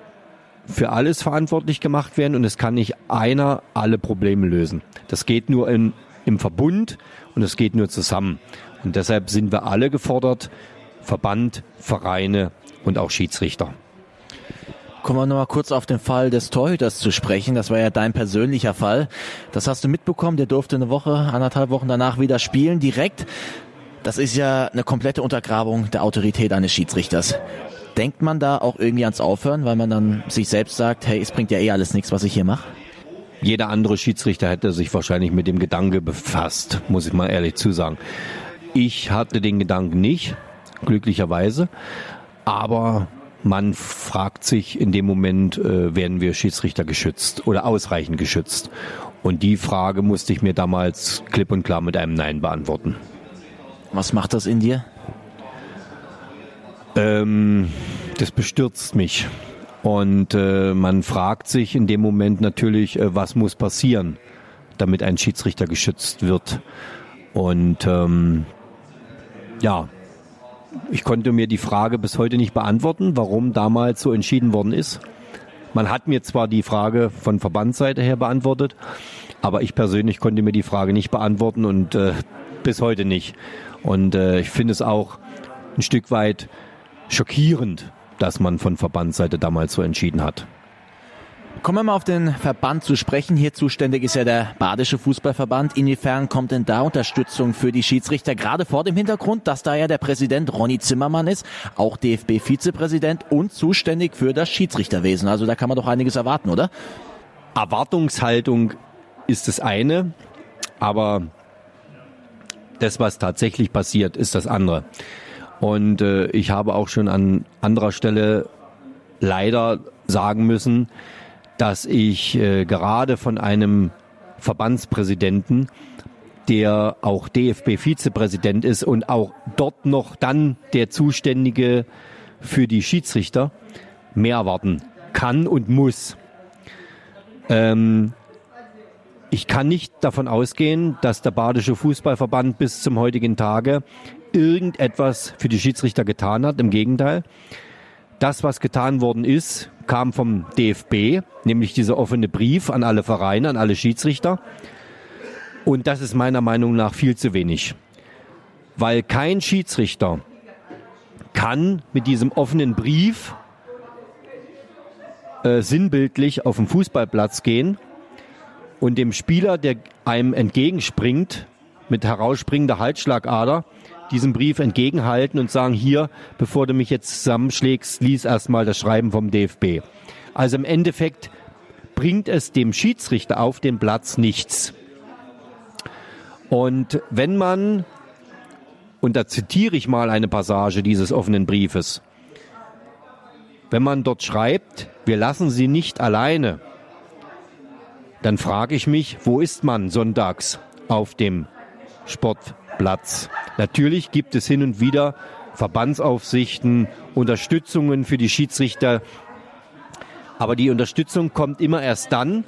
für alles verantwortlich gemacht werden und es kann nicht einer alle Probleme lösen. Das geht nur in, im Verbund und es geht nur zusammen. Und deshalb sind wir alle gefordert, Verband, Vereine und auch Schiedsrichter. Kommen wir nochmal kurz auf den Fall des Torhüters zu sprechen. Das war ja dein persönlicher Fall. Das hast du mitbekommen. Der durfte eine Woche, anderthalb Wochen danach wieder spielen, direkt. Das ist ja eine komplette Untergrabung der Autorität eines Schiedsrichters. Denkt man da auch irgendwie ans Aufhören, weil man dann sich selbst sagt, hey, es bringt ja eh alles nichts, was ich hier mache? Jeder andere Schiedsrichter hätte sich wahrscheinlich mit dem Gedanke befasst, muss ich mal ehrlich zusagen. Ich hatte den Gedanken nicht, glücklicherweise. Aber man fragt sich in dem Moment, äh, werden wir Schiedsrichter geschützt oder ausreichend geschützt? Und die Frage musste ich mir damals klipp und klar mit einem Nein beantworten. Was macht das in dir? Ähm, das bestürzt mich. Und äh, man fragt sich in dem Moment natürlich, äh, was muss passieren, damit ein Schiedsrichter geschützt wird. Und ähm, ja, ich konnte mir die Frage bis heute nicht beantworten, warum damals so entschieden worden ist. Man hat mir zwar die Frage von Verbandsseite her beantwortet, aber ich persönlich konnte mir die Frage nicht beantworten und äh, bis heute nicht. Und äh, ich finde es auch ein Stück weit schockierend, dass man von Verbandsseite damals so entschieden hat. Kommen wir mal auf den Verband zu sprechen. Hier zuständig ist ja der Badische Fußballverband. Inwiefern kommt denn da Unterstützung für die Schiedsrichter? Gerade vor dem Hintergrund, dass da ja der Präsident Ronny Zimmermann ist, auch DFB-Vizepräsident und zuständig für das Schiedsrichterwesen. Also da kann man doch einiges erwarten, oder? Erwartungshaltung ist das eine, aber das, was tatsächlich passiert, ist das andere. Und äh, ich habe auch schon an anderer Stelle leider sagen müssen, dass ich äh, gerade von einem Verbandspräsidenten, der auch DFB-Vizepräsident ist und auch dort noch dann der Zuständige für die Schiedsrichter, mehr erwarten kann und muss. Ähm, ich kann nicht davon ausgehen, dass der Badische Fußballverband bis zum heutigen Tage irgendetwas für die Schiedsrichter getan hat. Im Gegenteil. Das, was getan worden ist, kam vom DFB, nämlich dieser offene Brief an alle Vereine, an alle Schiedsrichter. Und das ist meiner Meinung nach viel zu wenig. Weil kein Schiedsrichter kann mit diesem offenen Brief äh, sinnbildlich auf den Fußballplatz gehen und dem Spieler, der einem entgegenspringt, mit herausspringender Halsschlagader, diesen Brief entgegenhalten und sagen, hier, bevor du mich jetzt zusammenschlägst, lies erstmal das Schreiben vom DFB. Also im Endeffekt bringt es dem Schiedsrichter auf den Platz nichts. Und wenn man, und da zitiere ich mal eine Passage dieses offenen Briefes, wenn man dort schreibt, wir lassen sie nicht alleine, dann frage ich mich, wo ist man sonntags auf dem Sport, Platz. Natürlich gibt es hin und wieder Verbandsaufsichten, Unterstützungen für die Schiedsrichter. Aber die Unterstützung kommt immer erst dann,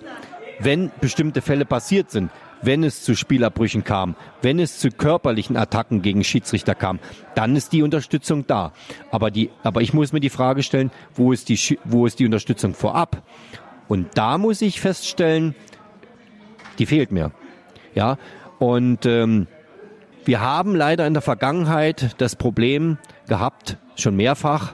wenn bestimmte Fälle passiert sind, wenn es zu Spielabbrüchen kam, wenn es zu körperlichen Attacken gegen Schiedsrichter kam, dann ist die Unterstützung da. Aber die, aber ich muss mir die Frage stellen, wo ist die, wo ist die Unterstützung vorab? Und da muss ich feststellen, die fehlt mir. Ja, und ähm, wir haben leider in der Vergangenheit das Problem gehabt, schon mehrfach,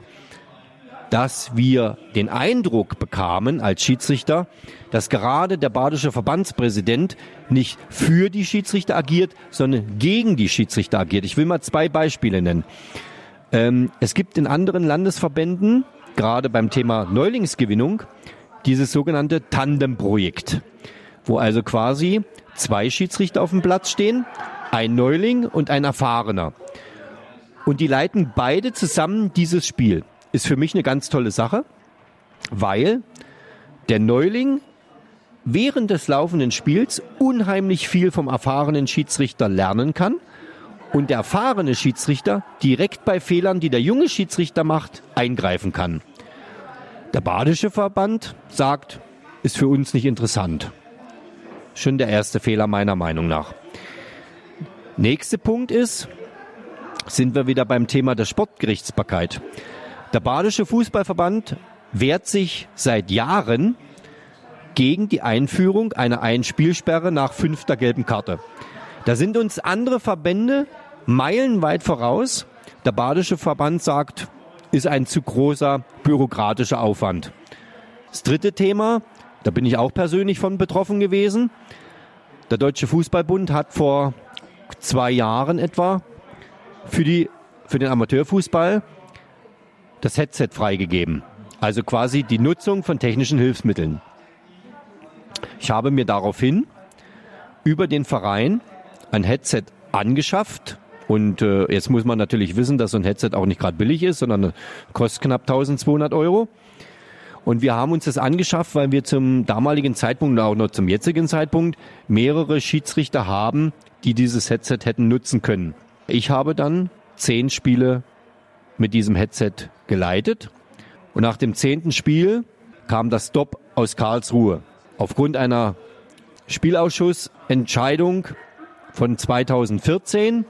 dass wir den Eindruck bekamen als Schiedsrichter, dass gerade der badische Verbandspräsident nicht für die Schiedsrichter agiert, sondern gegen die Schiedsrichter agiert. Ich will mal zwei Beispiele nennen. Ähm, es gibt in anderen Landesverbänden, gerade beim Thema Neulingsgewinnung, dieses sogenannte Tandemprojekt, wo also quasi zwei Schiedsrichter auf dem Platz stehen ein Neuling und ein Erfahrener. Und die leiten beide zusammen dieses Spiel. Ist für mich eine ganz tolle Sache, weil der Neuling während des laufenden Spiels unheimlich viel vom erfahrenen Schiedsrichter lernen kann und der erfahrene Schiedsrichter direkt bei Fehlern, die der junge Schiedsrichter macht, eingreifen kann. Der Badische Verband sagt, ist für uns nicht interessant. Schon der erste Fehler meiner Meinung nach. Nächster Punkt ist, sind wir wieder beim Thema der Sportgerichtsbarkeit. Der Badische Fußballverband wehrt sich seit Jahren gegen die Einführung einer Einspielsperre nach fünfter gelben Karte. Da sind uns andere Verbände meilenweit voraus. Der Badische Verband sagt, ist ein zu großer bürokratischer Aufwand. Das dritte Thema, da bin ich auch persönlich von betroffen gewesen. Der Deutsche Fußballbund hat vor zwei Jahren etwa für, die, für den Amateurfußball das Headset freigegeben. Also quasi die Nutzung von technischen Hilfsmitteln. Ich habe mir daraufhin über den Verein ein Headset angeschafft. Und äh, jetzt muss man natürlich wissen, dass so ein Headset auch nicht gerade billig ist, sondern kostet knapp 1200 Euro. Und wir haben uns das angeschafft, weil wir zum damaligen Zeitpunkt und auch noch zum jetzigen Zeitpunkt mehrere Schiedsrichter haben, die dieses Headset hätten nutzen können. Ich habe dann zehn Spiele mit diesem Headset geleitet. Und nach dem zehnten Spiel kam das Stop aus Karlsruhe. Aufgrund einer Spielausschussentscheidung von 2014,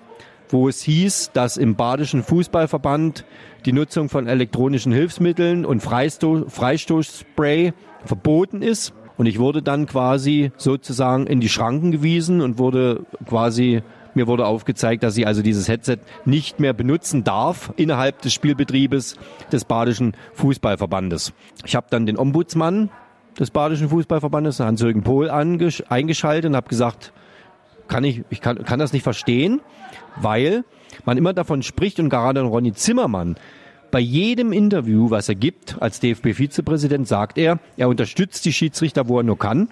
wo es hieß, dass im Badischen Fußballverband die Nutzung von elektronischen Hilfsmitteln und Freisto Freistoßspray verboten ist. Und ich wurde dann quasi sozusagen in die Schranken gewiesen und wurde quasi mir wurde aufgezeigt, dass ich also dieses Headset nicht mehr benutzen darf innerhalb des Spielbetriebes des Badischen Fußballverbandes. Ich habe dann den Ombudsmann des Badischen Fußballverbandes, Hans-Jürgen Pohl, eingeschaltet und habe gesagt, kann ich, ich kann, kann das nicht verstehen, weil man immer davon spricht und gerade Ronny Zimmermann bei jedem Interview, was er gibt als DFB-Vizepräsident, sagt er, er unterstützt die Schiedsrichter, wo er nur kann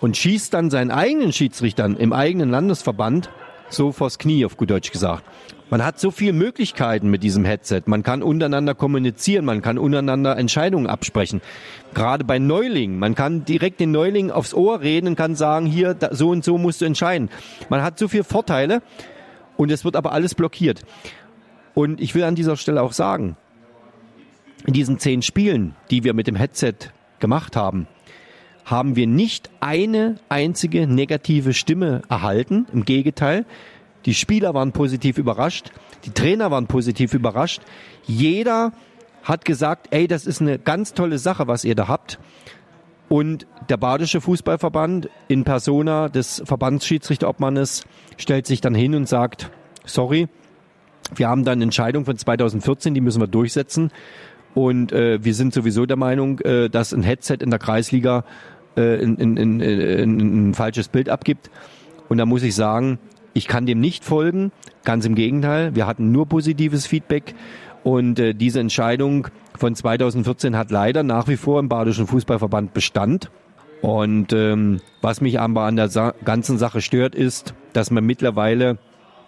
und schießt dann seinen eigenen Schiedsrichtern im eigenen Landesverband so vors Knie, auf gut Deutsch gesagt. Man hat so viele Möglichkeiten mit diesem Headset. Man kann untereinander kommunizieren, man kann untereinander Entscheidungen absprechen. Gerade bei Neulingen, man kann direkt den Neulingen aufs Ohr reden und kann sagen, hier, so und so musst du entscheiden. Man hat so viele Vorteile und es wird aber alles blockiert. Und ich will an dieser Stelle auch sagen, in diesen zehn Spielen, die wir mit dem Headset gemacht haben, haben wir nicht eine einzige negative Stimme erhalten. Im Gegenteil, die Spieler waren positiv überrascht, die Trainer waren positiv überrascht. Jeder hat gesagt, ey, das ist eine ganz tolle Sache, was ihr da habt. Und der Badische Fußballverband in Persona des Verbandsschiedsrichterobmannes stellt sich dann hin und sagt, sorry, wir haben da eine Entscheidung von 2014, die müssen wir durchsetzen. Und äh, wir sind sowieso der Meinung, äh, dass ein Headset in der Kreisliga äh, in, in, in, in, ein falsches Bild abgibt. Und da muss ich sagen, ich kann dem nicht folgen. Ganz im Gegenteil. Wir hatten nur positives Feedback. Und äh, diese Entscheidung von 2014 hat leider nach wie vor im Badischen Fußballverband Bestand. Und ähm, was mich aber an der Sa ganzen Sache stört, ist, dass man mittlerweile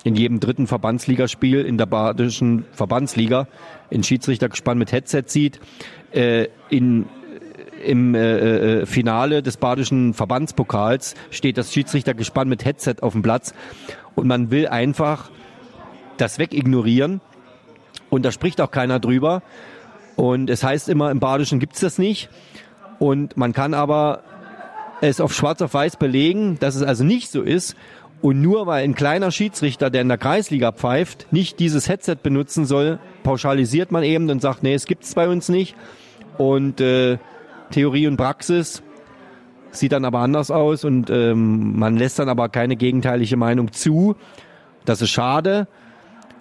in jedem dritten Verbandsligaspiel in der Badischen Verbandsliga. In Schiedsrichtergespann mit Headset sieht. Äh, in im äh, äh, Finale des Badischen Verbandspokals steht das Schiedsrichtergespann mit Headset auf dem Platz. Und man will einfach das wegignorieren. Und da spricht auch keiner drüber. Und es heißt immer, im Badischen gibt's das nicht. Und man kann aber es auf schwarz auf weiß belegen, dass es also nicht so ist und nur weil ein kleiner Schiedsrichter, der in der Kreisliga pfeift, nicht dieses Headset benutzen soll, pauschalisiert man eben und sagt, nee, es gibt's bei uns nicht. Und äh, Theorie und Praxis sieht dann aber anders aus und ähm, man lässt dann aber keine gegenteilige Meinung zu. Das ist schade.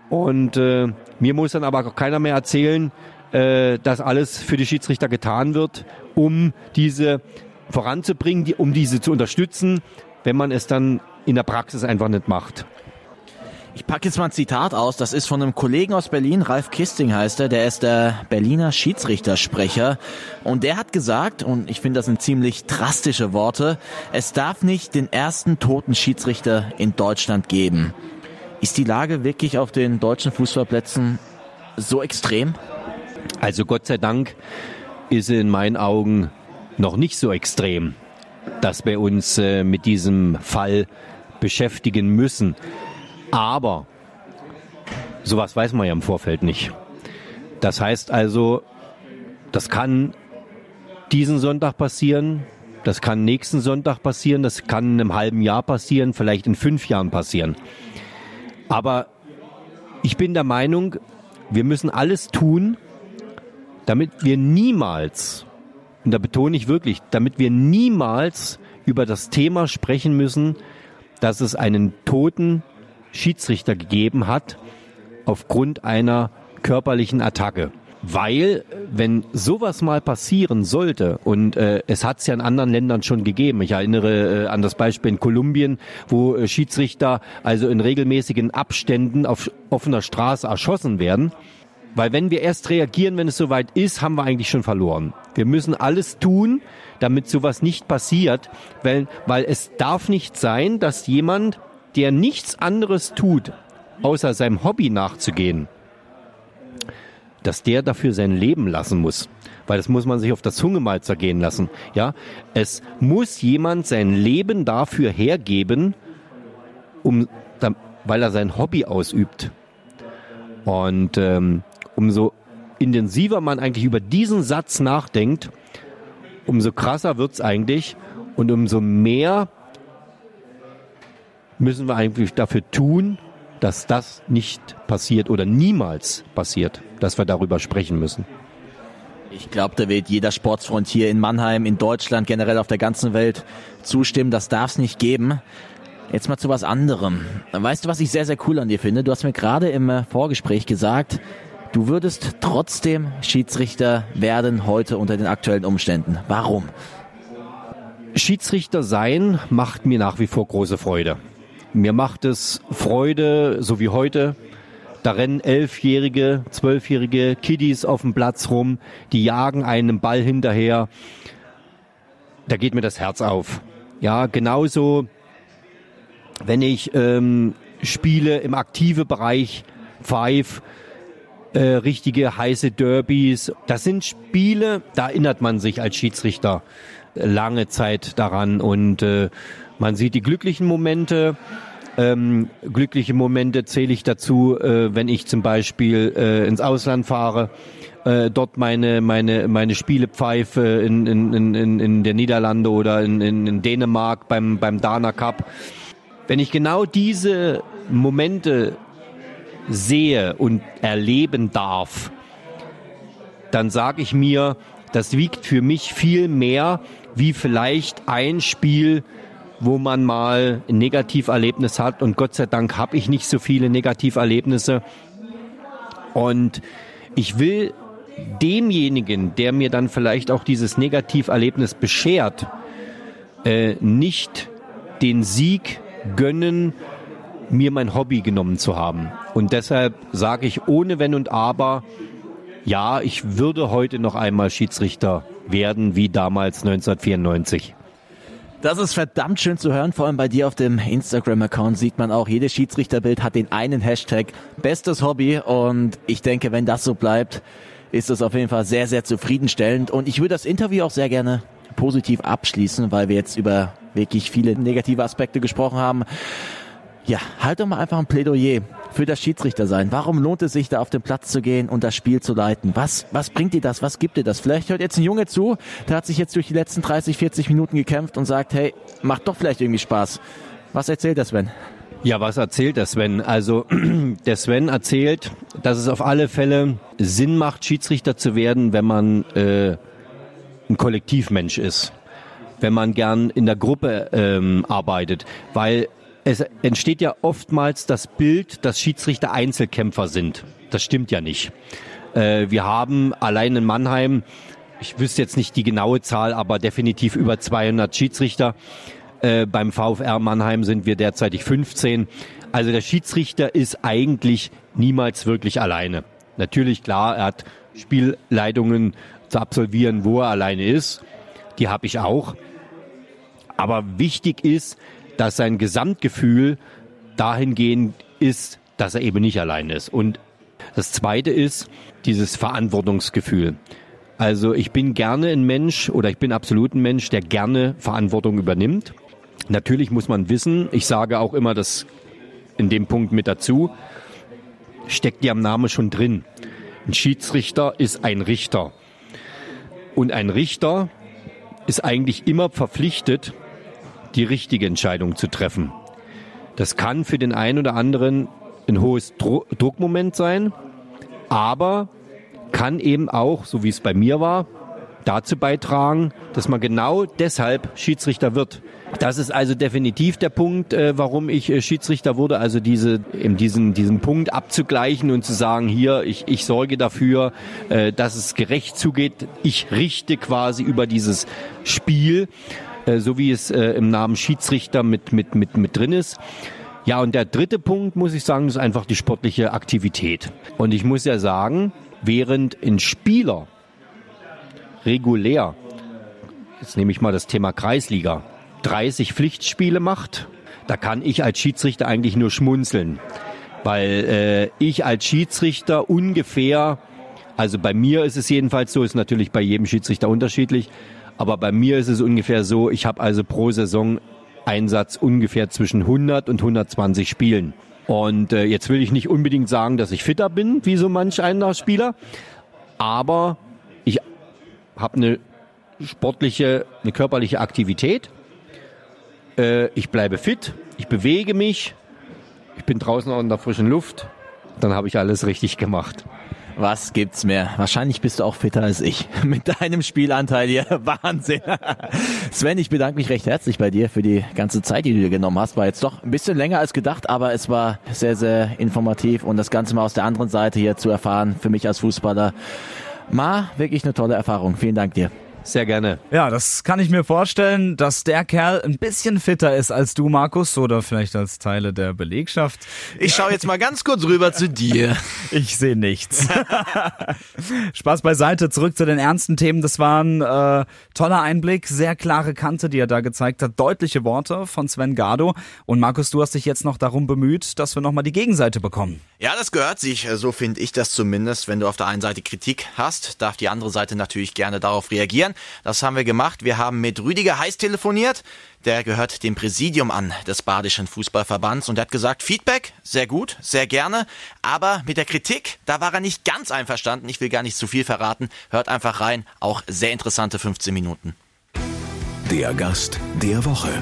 Und äh, mir muss dann aber keiner mehr erzählen, äh, dass alles für die Schiedsrichter getan wird, um diese voranzubringen, die, um diese zu unterstützen, wenn man es dann in der Praxis einfach nicht macht. Ich packe jetzt mal ein Zitat aus, das ist von einem Kollegen aus Berlin, Ralf Kisting heißt er, der ist der Berliner Schiedsrichtersprecher und der hat gesagt, und ich finde das sind ziemlich drastische Worte, es darf nicht den ersten toten Schiedsrichter in Deutschland geben. Ist die Lage wirklich auf den deutschen Fußballplätzen so extrem? Also Gott sei Dank ist sie in meinen Augen noch nicht so extrem, dass wir uns äh, mit diesem Fall beschäftigen müssen. Aber sowas weiß man ja im Vorfeld nicht. Das heißt also, das kann diesen Sonntag passieren, das kann nächsten Sonntag passieren, das kann in einem halben Jahr passieren, vielleicht in fünf Jahren passieren. Aber ich bin der Meinung, wir müssen alles tun, damit wir niemals, und da betone ich wirklich, damit wir niemals über das Thema sprechen müssen, dass es einen toten Schiedsrichter gegeben hat aufgrund einer körperlichen Attacke. weil, wenn sowas mal passieren sollte, und äh, es hat es ja in anderen Ländern schon gegeben, ich erinnere äh, an das Beispiel in Kolumbien, wo äh, Schiedsrichter also in regelmäßigen Abständen auf offener Straße erschossen werden, weil wenn wir erst reagieren, wenn es soweit ist, haben wir eigentlich schon verloren. Wir müssen alles tun, damit sowas nicht passiert, weil, weil es darf nicht sein, dass jemand, der nichts anderes tut, außer seinem Hobby nachzugehen, dass der dafür sein Leben lassen muss. Weil das muss man sich auf der Zunge mal zergehen lassen. Ja, es muss jemand sein Leben dafür hergeben, um, weil er sein Hobby ausübt. Und ähm, umso intensiver man eigentlich über diesen Satz nachdenkt, umso krasser wird's eigentlich und umso mehr müssen wir eigentlich dafür tun, dass das nicht passiert oder niemals passiert, dass wir darüber sprechen müssen. Ich glaube, da wird jeder Sportsfreund hier in Mannheim, in Deutschland, generell auf der ganzen Welt zustimmen. Das darf es nicht geben. Jetzt mal zu was anderem. Weißt du, was ich sehr, sehr cool an dir finde? Du hast mir gerade im äh, Vorgespräch gesagt, du würdest trotzdem Schiedsrichter werden heute unter den aktuellen Umständen. Warum? Schiedsrichter sein macht mir nach wie vor große Freude. Mir macht es Freude, so wie heute. Da rennen elfjährige, zwölfjährige Kiddies auf dem Platz rum, die jagen einen Ball hinterher. Da geht mir das Herz auf. Ja, genauso, wenn ich ähm, Spiele im aktive Bereich pfeife, äh, richtige heiße Derbys. Das sind Spiele, da erinnert man sich als Schiedsrichter lange Zeit daran und äh, man sieht die glücklichen Momente. Ähm, glückliche Momente zähle ich dazu, äh, wenn ich zum Beispiel äh, ins Ausland fahre, äh, dort meine meine meine Spiele pfeife in in in in der Niederlande oder in, in, in Dänemark beim beim Dana Cup. Wenn ich genau diese Momente sehe und erleben darf, dann sage ich mir, das wiegt für mich viel mehr wie vielleicht ein Spiel wo man mal ein Negativerlebnis hat. Und Gott sei Dank habe ich nicht so viele Negativerlebnisse. Und ich will demjenigen, der mir dann vielleicht auch dieses Negativerlebnis beschert, äh, nicht den Sieg gönnen, mir mein Hobby genommen zu haben. Und deshalb sage ich ohne Wenn und Aber, ja, ich würde heute noch einmal Schiedsrichter werden, wie damals 1994. Das ist verdammt schön zu hören. Vor allem bei dir auf dem Instagram-Account sieht man auch, jedes Schiedsrichterbild hat den einen Hashtag Bestes Hobby. Und ich denke, wenn das so bleibt, ist es auf jeden Fall sehr, sehr zufriedenstellend. Und ich würde das Interview auch sehr gerne positiv abschließen, weil wir jetzt über wirklich viele negative Aspekte gesprochen haben. Ja, halt doch mal einfach ein Plädoyer für das Schiedsrichter sein? Warum lohnt es sich, da auf den Platz zu gehen und das Spiel zu leiten? Was, was bringt dir das? Was gibt dir das? Vielleicht hört jetzt ein Junge zu, der hat sich jetzt durch die letzten 30, 40 Minuten gekämpft und sagt, hey, macht doch vielleicht irgendwie Spaß. Was erzählt der Sven? Ja, was erzählt der Sven? Also [CLEARS THROAT] der Sven erzählt, dass es auf alle Fälle Sinn macht, Schiedsrichter zu werden, wenn man äh, ein Kollektivmensch ist, wenn man gern in der Gruppe ähm, arbeitet, weil es entsteht ja oftmals das Bild, dass Schiedsrichter Einzelkämpfer sind. Das stimmt ja nicht. Äh, wir haben allein in Mannheim, ich wüsste jetzt nicht die genaue Zahl, aber definitiv über 200 Schiedsrichter. Äh, beim VfR Mannheim sind wir derzeitig 15. Also der Schiedsrichter ist eigentlich niemals wirklich alleine. Natürlich, klar, er hat Spielleitungen zu absolvieren, wo er alleine ist. Die habe ich auch. Aber wichtig ist, dass sein Gesamtgefühl dahingehend ist, dass er eben nicht allein ist. Und das Zweite ist dieses Verantwortungsgefühl. Also ich bin gerne ein Mensch oder ich bin absolut ein Mensch, der gerne Verantwortung übernimmt. Natürlich muss man wissen, ich sage auch immer das in dem Punkt mit dazu, steckt ja am Namen schon drin. Ein Schiedsrichter ist ein Richter. Und ein Richter ist eigentlich immer verpflichtet, die richtige Entscheidung zu treffen. Das kann für den einen oder anderen ein hohes Dro Druckmoment sein, aber kann eben auch, so wie es bei mir war, dazu beitragen, dass man genau deshalb Schiedsrichter wird. Das ist also definitiv der Punkt, äh, warum ich äh, Schiedsrichter wurde. Also diese, eben diesen, diesen Punkt abzugleichen und zu sagen, hier, ich, ich sorge dafür, äh, dass es gerecht zugeht. Ich richte quasi über dieses Spiel, äh, so wie es äh, im Namen Schiedsrichter mit, mit, mit, mit drin ist. Ja, und der dritte Punkt, muss ich sagen, ist einfach die sportliche Aktivität. Und ich muss ja sagen, während ein Spieler regulär, jetzt nehme ich mal das Thema Kreisliga, 30 Pflichtspiele macht, da kann ich als Schiedsrichter eigentlich nur schmunzeln. Weil äh, ich als Schiedsrichter ungefähr, also bei mir ist es jedenfalls so, ist natürlich bei jedem Schiedsrichter unterschiedlich, aber bei mir ist es ungefähr so, ich habe also pro Saison Einsatz ungefähr zwischen 100 und 120 Spielen. Und äh, jetzt will ich nicht unbedingt sagen, dass ich fitter bin, wie so manch einer Spieler, aber ich habe eine sportliche, eine körperliche Aktivität. Äh, ich bleibe fit, ich bewege mich, ich bin draußen auch in der frischen Luft. Dann habe ich alles richtig gemacht. Was gibt's mehr? Wahrscheinlich bist du auch fitter als ich [LAUGHS] mit deinem Spielanteil hier. [LAUGHS] Wahnsinn. [LAUGHS] Sven, ich bedanke mich recht herzlich bei dir für die ganze Zeit, die du dir genommen hast. War jetzt doch ein bisschen länger als gedacht, aber es war sehr, sehr informativ und das Ganze mal aus der anderen Seite hier zu erfahren, für mich als Fußballer, war wirklich eine tolle Erfahrung. Vielen Dank dir. Sehr gerne. Ja, das kann ich mir vorstellen, dass der Kerl ein bisschen fitter ist als du, Markus, oder vielleicht als Teile der Belegschaft. Ich schaue jetzt mal ganz kurz rüber zu dir. [LAUGHS] Ich sehe nichts. [LAUGHS] Spaß beiseite, zurück zu den ernsten Themen. Das war ein äh, toller Einblick, sehr klare Kante, die er da gezeigt hat, deutliche Worte von Sven Gardo. Und Markus, du hast dich jetzt noch darum bemüht, dass wir nochmal die Gegenseite bekommen. Ja, das gehört sich, so finde ich das zumindest. Wenn du auf der einen Seite Kritik hast, darf die andere Seite natürlich gerne darauf reagieren. Das haben wir gemacht. Wir haben mit Rüdiger Heiß telefoniert. Der gehört dem Präsidium an des Badischen Fußballverbands und er hat gesagt, Feedback, sehr gut, sehr gerne, aber mit der Kritik, da war er nicht ganz einverstanden. Ich will gar nicht zu viel verraten. Hört einfach rein, auch sehr interessante 15 Minuten. Der Gast der Woche.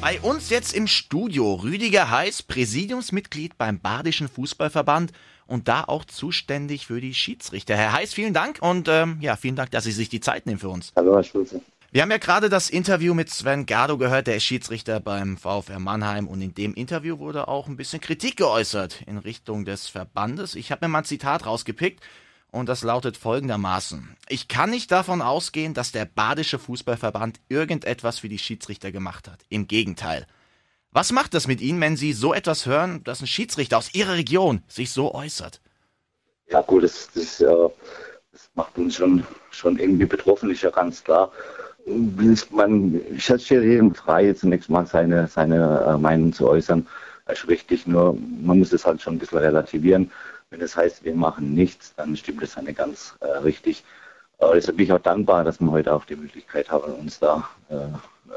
Bei uns jetzt im Studio Rüdiger Heiß, Präsidiumsmitglied beim Badischen Fußballverband und da auch zuständig für die Schiedsrichter. Herr Heiß, vielen Dank und ähm, ja, vielen Dank, dass Sie sich die Zeit nehmen für uns. Hallo, Herr Schulze. Wir haben ja gerade das Interview mit Sven Gardo gehört, der ist Schiedsrichter beim VfR Mannheim und in dem Interview wurde auch ein bisschen Kritik geäußert in Richtung des Verbandes. Ich habe mir mal ein Zitat rausgepickt und das lautet folgendermaßen. Ich kann nicht davon ausgehen, dass der Badische Fußballverband irgendetwas für die Schiedsrichter gemacht hat. Im Gegenteil. Was macht das mit Ihnen, wenn Sie so etwas hören, dass ein Schiedsrichter aus Ihrer Region sich so äußert? Ja gut, das, das, das macht uns schon, schon irgendwie betroffen, ist ja ganz klar. Man, ich stelle jedem frei, zunächst mal seine, seine äh, Meinung zu äußern. Das ist richtig, nur man muss es halt schon ein bisschen relativieren. Wenn das heißt, wir machen nichts, dann stimmt das nicht ganz äh, richtig. Äh, deshalb bin ich auch dankbar, dass wir heute auch die Möglichkeit haben, uns da äh,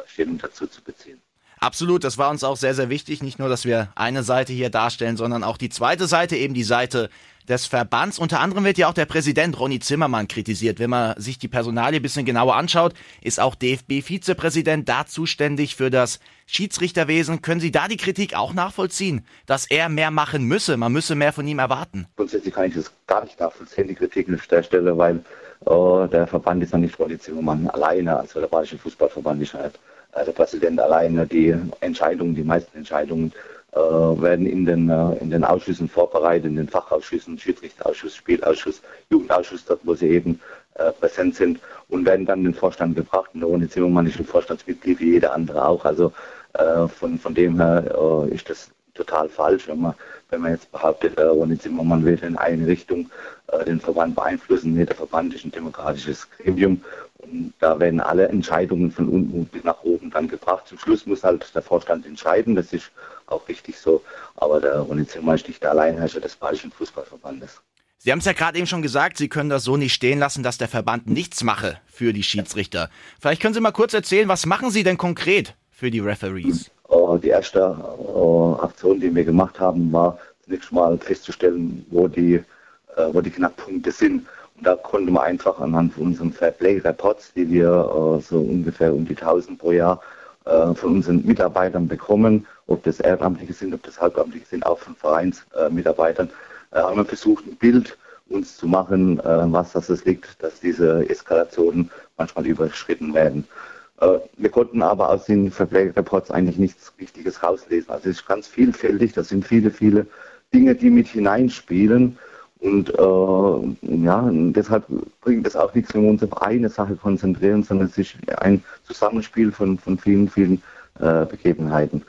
Stellung dazu zu beziehen. Absolut, das war uns auch sehr, sehr wichtig. Nicht nur, dass wir eine Seite hier darstellen, sondern auch die zweite Seite, eben die Seite des Verbands. Unter anderem wird ja auch der Präsident Ronny Zimmermann kritisiert. Wenn man sich die Personalie ein bisschen genauer anschaut, ist auch DFB-Vizepräsident da zuständig für das Schiedsrichterwesen. Können Sie da die Kritik auch nachvollziehen, dass er mehr machen müsse? Man müsse mehr von ihm erwarten. Grundsätzlich kann ich das gar nicht nachvollziehen, die Kritik an der Stelle, weil äh, der Verband ist ja nicht Ronny Zimmermann alleine, also der Bayerische Fußballverband ist halt der Präsident alleine. Die Entscheidungen, die meisten Entscheidungen äh, werden in den, äh, in den Ausschüssen vorbereitet, in den Fachausschüssen, Schiedsrichterausschuss, Spielausschuss, Jugendausschuss, dort wo sie eben äh, präsent sind und werden dann den Vorstand gebracht. Und ohne Zimmermann ist ein Vorstandsmitglied wie jeder andere auch. Also äh, von, von dem her äh, ist das total falsch, wenn man, wenn man jetzt behauptet, äh, Ronny Zimmermann will in eine Richtung äh, den Verband beeinflussen. Nee, der Verband ist ein demokratisches Gremium und da werden alle Entscheidungen von unten bis nach oben dann gebracht. Zum Schluss muss halt der Vorstand entscheiden, das ist auch richtig so. Aber der Ronny Zimmer ist nicht der Alleinherrscher des Bayerischen Fußballverbandes. Sie haben es ja gerade eben schon gesagt, Sie können das so nicht stehen lassen, dass der Verband nichts mache für die Schiedsrichter. Vielleicht können Sie mal kurz erzählen, was machen Sie denn konkret für die Referees? Äh, die erste äh, Aktion, die wir gemacht haben, war zunächst mal festzustellen, wo die, äh, wo die Knackpunkte sind. Da konnte man einfach anhand von unseren Fairplay-Reports, die wir so ungefähr um die 1000 pro Jahr von unseren Mitarbeitern bekommen, ob das Ehrenamtliche sind, ob das Hauptamtliche sind, auch von Vereinsmitarbeitern, haben wir versucht, ein Bild uns zu machen, äh, was das liegt, dass diese Eskalationen manchmal überschritten werden. Äh, wir konnten aber aus den Fairplay-Reports eigentlich nichts Wichtiges rauslesen. Also es ist ganz vielfältig, das sind viele, viele Dinge, die mit hineinspielen. Und äh, ja, deshalb bringt es auch nichts, wenn wir uns auf eine Sache konzentrieren, sondern es ist ein Zusammenspiel von, von vielen, vielen äh, Begebenheiten.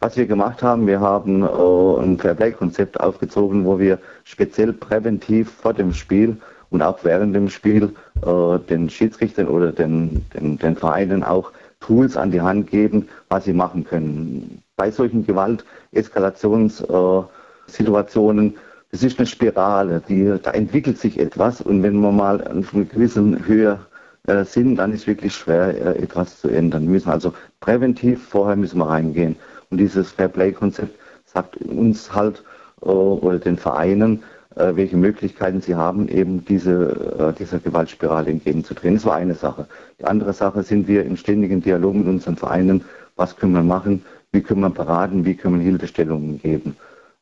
Was wir gemacht haben, wir haben äh, ein Fairplay-Konzept aufgezogen, wo wir speziell präventiv vor dem Spiel und auch während dem Spiel äh, den Schiedsrichtern oder den, den, den Vereinen auch Tools an die Hand geben, was sie machen können. Bei solchen Gewalt-Eskalationssituationen, das ist eine Spirale, die, da entwickelt sich etwas und wenn wir mal auf einer gewissen Höhe äh, sind, dann ist es wirklich schwer, äh, etwas zu ändern. Wir müssen also präventiv vorher müssen wir reingehen. Und dieses Fairplay-Konzept sagt uns halt äh, oder den Vereinen, äh, welche Möglichkeiten sie haben, eben diese, äh, dieser Gewaltspirale entgegenzutreten. Das war eine Sache. Die andere Sache sind wir im ständigen Dialog mit unseren Vereinen. Was können wir machen? Wie können wir beraten? Wie können wir Hilfestellungen geben?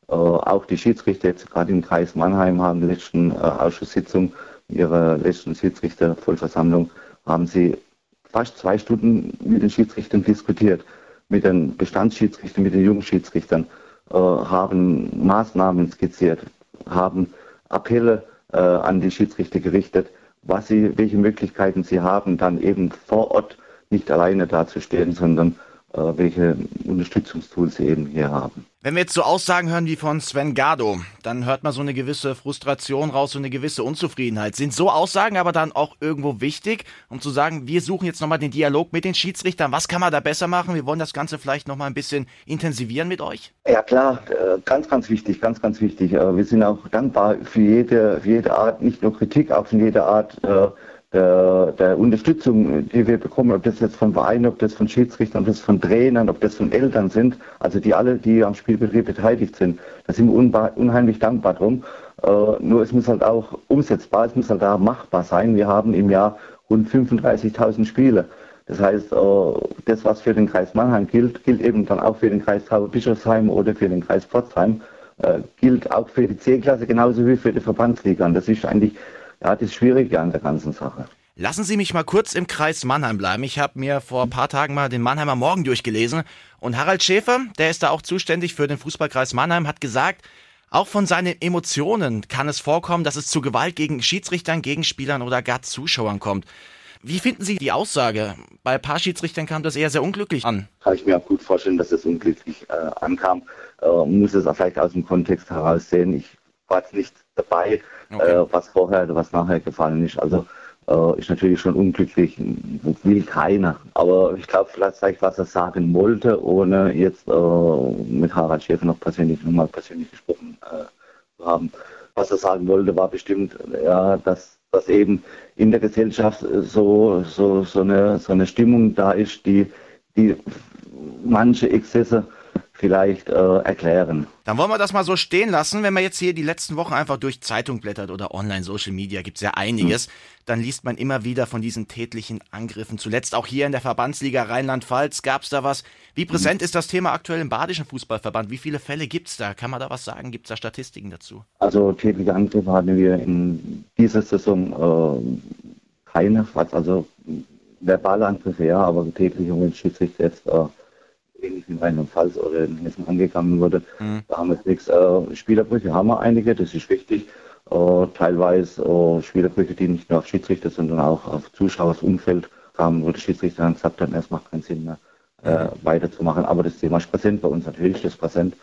Äh, auch die Schiedsrichter jetzt gerade im Kreis Mannheim haben der letzten äh, Ausschusssitzung, ihrer letzten Schiedsrichtervollversammlung, haben sie fast zwei Stunden mit den Schiedsrichtern diskutiert. Mit den Bestandsschiedsrichtern, mit den Jugendschiedsrichtern, äh, haben Maßnahmen skizziert, haben Appelle an die Schiedsrichter gerichtet, was sie, welche Möglichkeiten sie haben, dann eben vor Ort nicht alleine dazustehen, sondern welche Unterstützungstools sie eben hier haben. Wenn wir jetzt so Aussagen hören wie von Sven Gardo, dann hört man so eine gewisse Frustration raus, so eine gewisse Unzufriedenheit. Sind so Aussagen aber dann auch irgendwo wichtig, um zu sagen, wir suchen jetzt nochmal den Dialog mit den Schiedsrichtern, was kann man da besser machen? Wir wollen das Ganze vielleicht nochmal ein bisschen intensivieren mit euch? Ja klar, äh, ganz, ganz wichtig, ganz, ganz wichtig. Äh, wir sind auch dankbar für jede, für jede Art, nicht nur Kritik, auch für jede Art äh, der, der Unterstützung, die wir bekommen, ob das jetzt von Vereinen, ob das von Schiedsrichtern, ob das von Trainern, ob das von Eltern sind, also die alle, die am Spielbetrieb beteiligt sind, da sind wir unheimlich dankbar drum. Äh, nur es muss halt auch umsetzbar, es muss halt auch machbar sein. Wir haben im Jahr rund 35.000 Spiele. Das heißt, äh, das, was für den Kreis Mannheim gilt, gilt eben dann auch für den Kreis Tauber-Bischofsheim oder für den Kreis Pforzheim, äh, gilt auch für die C-Klasse genauso wie für die Verbandsliga. Und das ist eigentlich ja, das Schwierige an der ganzen Sache. Lassen Sie mich mal kurz im Kreis Mannheim bleiben. Ich habe mir vor ein paar Tagen mal den Mannheimer Morgen durchgelesen und Harald Schäfer, der ist da auch zuständig für den Fußballkreis Mannheim, hat gesagt, auch von seinen Emotionen kann es vorkommen, dass es zu Gewalt gegen Schiedsrichtern, Gegenspielern oder gar Zuschauern kommt. Wie finden Sie die Aussage? Bei ein paar Schiedsrichtern kam das eher sehr unglücklich an. Kann ich mir auch gut vorstellen, dass es unglücklich äh, ankam. Äh, muss es auch vielleicht aus dem Kontext heraus sehen. Ich war jetzt nicht dabei, okay. äh, was vorher oder was nachher gefallen ist. Also äh, ist natürlich schon unglücklich, will keiner. Aber ich glaube vielleicht, was er sagen wollte, ohne jetzt äh, mit Harald Schäfer noch persönlich nochmal persönlich gesprochen äh, zu haben. Was er sagen wollte, war bestimmt, ja, dass, dass eben in der Gesellschaft so, so, so, eine, so eine Stimmung da ist, die, die manche Exzesse vielleicht äh, erklären. Dann wollen wir das mal so stehen lassen. Wenn man jetzt hier die letzten Wochen einfach durch Zeitung blättert oder online Social Media, gibt es ja einiges, hm. dann liest man immer wieder von diesen tätlichen Angriffen. Zuletzt auch hier in der Verbandsliga Rheinland-Pfalz gab es da was. Wie hm. präsent hm. ist das Thema aktuell im Badischen Fußballverband? Wie viele Fälle gibt es da? Kann man da was sagen? Gibt es da Statistiken dazu? Also tätliche Angriffe hatten wir in dieser Saison äh, keine, also verbale Angriffe ja, aber tätliche, Schiedsrichter jetzt äh, ähnlich wie in Rheinland-Pfalz oder in Hessen angegangen wurde. Mhm. Da haben wir jetzt nichts. Äh, Spielerbrüche haben wir einige, das ist wichtig. Äh, teilweise äh, Spielerbrüche, die nicht nur auf Schiedsrichter, sondern auch auf Zuschauersumfeld haben, wo der Schiedsrichter dann gesagt hat, es macht keinen Sinn mehr äh, mhm. weiterzumachen. Aber das Thema ist präsent bei uns, natürlich ist das präsent.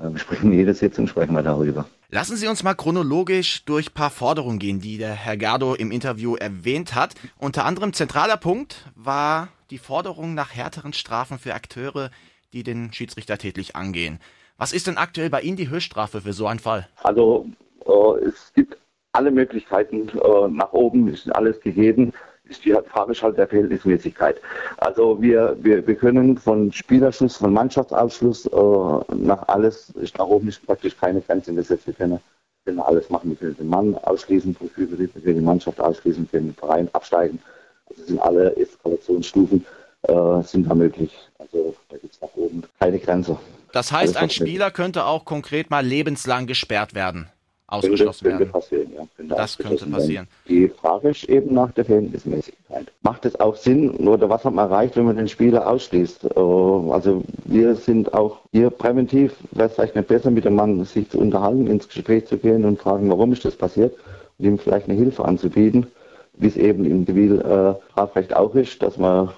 Äh, wir sprechen jede Sitzung, sprechen wir darüber. Lassen Sie uns mal chronologisch durch ein paar Forderungen gehen, die der Herr Gardo im Interview erwähnt hat. Unter anderem zentraler Punkt war die Forderung nach härteren Strafen für Akteure, die den Schiedsrichter tätlich angehen. Was ist denn aktuell bei Ihnen die Höchststrafe für so einen Fall? Also äh, es gibt alle Möglichkeiten äh, nach oben, ist alles gegeben. Ist die Frage halt der Verhältnismäßigkeit. Also wir, wir, wir können von Spielerschluss, von Mannschaftsausschluss äh, nach alles, ist nach oben ist praktisch keine Grenze gesetzt. Wir können, können alles machen. Wir können den Mann ausschließen wir können die Mannschaft ausschließen, wir können den Verein absteigen. Also sind alle Eskalationsstufen äh, sind da möglich. Also da gibt es nach oben keine Grenze. Das heißt, ein Spieler könnte auch konkret mal lebenslang gesperrt werden. Ausgeschlossen könnte, werden. Könnte passieren, ja, könnte Das könnte passieren. Die Frage ist eben nach der Verhältnismäßigkeit. Macht es auch Sinn oder was hat man erreicht, wenn man den Spieler ausschließt? Äh, Also wir sind auch hier präventiv, wäre es vielleicht nicht besser, mit dem Mann sich zu unterhalten, ins Gespräch zu gehen und fragen, warum ist das passiert und ihm vielleicht eine Hilfe anzubieten, wie es eben im Zivilstrafrecht auch ist, dass man,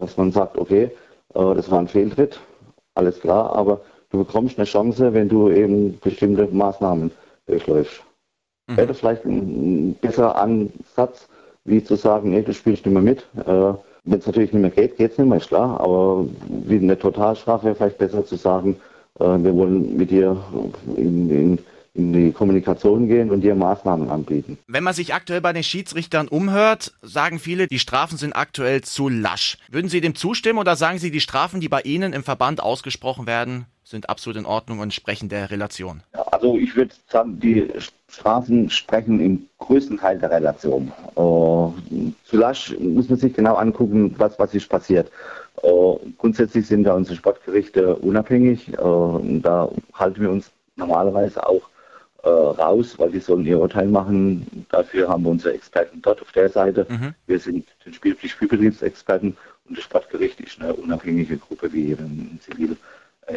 dass man sagt, okay, äh, das war ein Fehltritt, alles klar, aber du bekommst eine Chance, wenn du eben bestimmte Maßnahmen durchläufst. Mhm. Wäre das vielleicht ein, besserer Ansatz, wie zu sagen, nee, du spielst nicht mehr mit. Äh, wenn es natürlich nicht mehr geht, geht es nicht mehr, ist klar. Aber wie eine Totalstrafe wäre vielleicht besser zu sagen, äh, wir wollen mit dir in, in, in die Kommunikation gehen und dir Maßnahmen anbieten. Wenn man sich aktuell bei den Schiedsrichtern umhört, sagen viele, die Strafen sind aktuell zu lasch. Würden Sie dem zustimmen oder sagen Sie, die Strafen, die bei Ihnen im Verband ausgesprochen werden, sind absolut in Ordnung und sprechen der Relation? Ja, Also ich würde sagen, die Strafen sprechen im größten Teil der Relation. Äh, lasch muss man sich genau angucken, was, was ist passiert. Äh, grundsätzlich sind da unsere Sportgerichte unabhängig. Äh, da halten wir uns normalerweise auch äh, raus, weil die sollen ihr Urteil machen. Dafür haben wir unsere Experten dort auf der Seite. Mhm. Wir sind den Spielpflicht Spielbetriebsexperten und das Sportgericht ist eine unabhängige Gruppe wie im, Zivil, äh,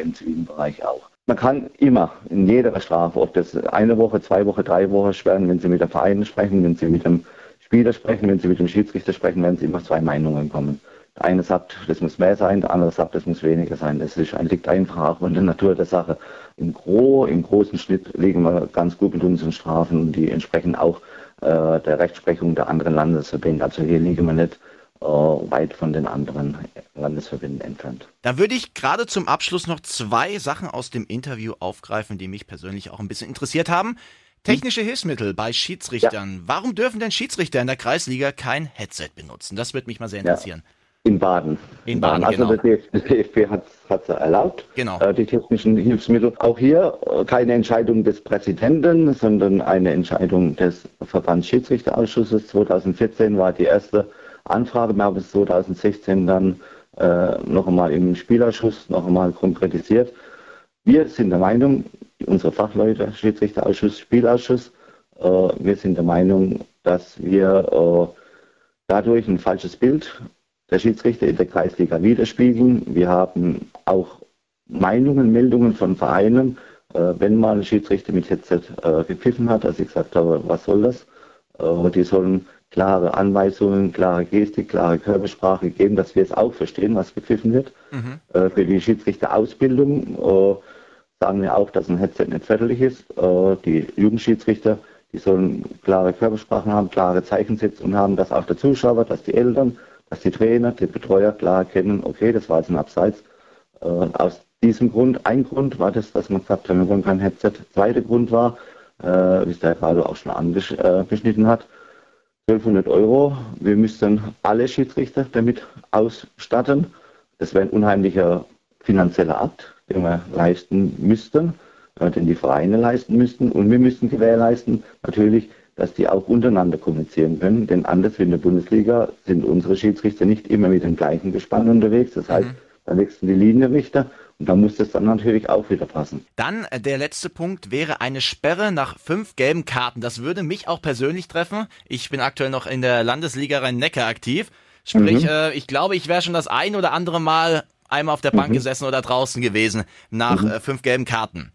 im zivilen Bereich auch. Man kann immer in jeder Strafe, ob das eine Woche, zwei Wochen, drei Wochen sperren, wenn Sie mit dem Verein sprechen, wenn Sie mit dem Spieler sprechen, wenn Sie mit dem Schiedsrichter sprechen, werden Sie immer zwei Meinungen kommen. Der eine sagt, das muss mehr sein, der andere sagt, das muss weniger sein. Das ist, liegt einfach auch in der Natur der Sache. Im, Gro, im großen Schnitt liegen wir ganz gut mit unseren Strafen, die entsprechen auch äh, der Rechtsprechung der anderen Landesverbände. Also hier liegen wir nicht weit von den anderen Landesverbänden entfernt. Da würde ich gerade zum Abschluss noch zwei Sachen aus dem Interview aufgreifen, die mich persönlich auch ein bisschen interessiert haben. Technische Hilfsmittel bei Schiedsrichtern. Warum dürfen denn Schiedsrichter in der Kreisliga kein Headset benutzen? Das würde mich mal sehr interessieren. In Baden. In Baden, Also genau. der DFB hat es erlaubt, Genau. äh, die technischen Hilfsmittel. Auch hier äh, keine Entscheidung des Präsidenten, sondern eine Entscheidung des Verbandsschiedsrichterausschusses. 2014 war die erste Anfrage, haben es 2016 dann äh, noch einmal im Spielausschuss noch einmal konkretisiert. Wir sind der Meinung, unsere Fachleute, Schiedsrichterausschuss, Spielausschuss, äh, wir sind der Meinung, dass wir äh, dadurch ein falsches Bild der Schiedsrichter in der Kreisliga widerspiegeln. Wir haben auch Meinungen, Meldungen von Vereinen, äh, wenn mal ein Schiedsrichter mit Headset äh, gepfiffen hat, dass ich gesagt habe, was soll das? Äh, die sollen klare Anweisungen, klare Gestik, klare Körpersprache geben, dass wir es auch verstehen, was gepfiffen wird. Äh, für die Schiedsrichterausbildung äh, sagen wir auch, dass ein Headset nicht förderlich ist. Äh, die Jugendschiedsrichter, die sollen klare Körpersprachen haben, klare Zeichensetzungen haben, dass auch der Zuschauer, dass die Eltern, dass die Trainer, die Betreuer klar erkennen, okay, das war jetzt ein Abseits. Äh, aus diesem Grund, ein Grund war das, dass man gesagt hat, wir wollen kein Headset. Zweiter Grund war, äh, wie es der gerade auch schon angeschnitten hat, 1200 Euro. Wir müssten alle Schiedsrichter damit ausstatten. Das wäre ein unheimlicher finanzieller Akt, den wir leisten müssten, den die Vereine leisten müssten. Und wir müssten gewährleisten, natürlich, dass die auch untereinander kommunizieren können. Denn anders wie in der Bundesliga sind unsere Schiedsrichter nicht immer mit dem gleichen Gespann unterwegs. Das heißt, da wechseln die Linienrichter und da muss das dann natürlich auch wieder passen. Dann äh, der letzte Punkt wäre eine Sperre nach fünf gelben Karten. Das würde mich auch persönlich treffen. Ich bin aktuell noch in der Landesliga Rhein-Neckar aktiv. Sprich, äh, ich glaube, ich wäre schon das ein oder andere Mal einmal auf der Bank gesessen oder draußen gewesen nach äh, fünf gelben Karten.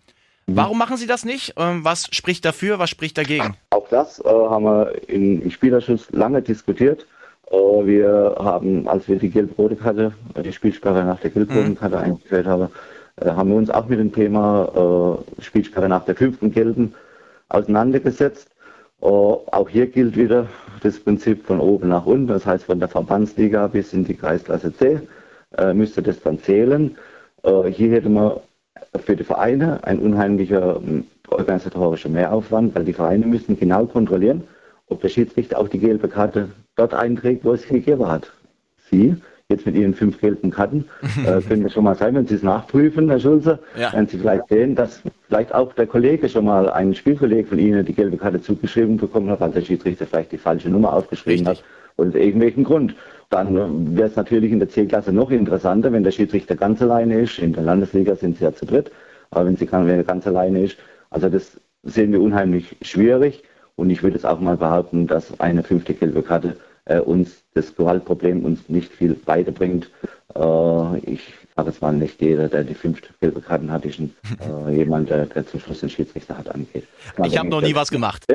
Warum machen Sie das nicht? Ähm, was spricht dafür? Was spricht dagegen? Auch das äh, haben wir im Spielerschuss lange diskutiert. Äh, wir haben, als wir die gelb-rote Karte, äh, die Spielsperre nach der gelb-roten Karte eingeführt haben, äh, haben wir uns auch mit dem Thema äh, Spielsperre nach der fünften gelben auseinandergesetzt. Äh, auch hier gilt wieder das Prinzip von oben nach unten, das heißt von der Verbandsliga bis in die Kreisklasse C äh, müsste das dann zählen. Äh, hier hätte man für die Vereine ein unheimlicher organisatorischer Mehraufwand, weil die Vereine müssen genau kontrollieren, ob der Schiedsrichter auch die gelbe Karte dort einträgt, wo es sie gegeben hat. Sie, jetzt mit Ihren fünf gelben Karten, [LAUGHS] äh, können das schon mal sein, wenn Sie es nachprüfen, Herr Schulze, Ja. werden Sie vielleicht sehen, dass vielleicht auch der Kollege schon mal, ein Spielkollege von Ihnen die gelbe Karte zugeschrieben bekommen hat, weil der Schiedsrichter vielleicht die falsche Nummer aufgeschrieben Richtig. hat. Aus irgendwelchen Grund. Dann wäre es natürlich in der C-Klasse noch interessanter, wenn der Schiedsrichter ganz alleine ist. In der Landesliga sind sie ja zu dritt. Aber wenn sie wenn er ganz alleine ist, also das sehen wir unheimlich schwierig. Und ich würde es auch mal behaupten, dass eine fünfte gelbe Karte äh, uns das Gewaltproblem uns nicht viel weiterbringt. Äh, ich sage jetzt mal nicht jeder, der die fünfte gelbe Karten hat, ist ein, [LAUGHS] äh, jemand, der, der zum Schluss den Schiedsrichter hat angeht. Ich habe noch nie was gemacht.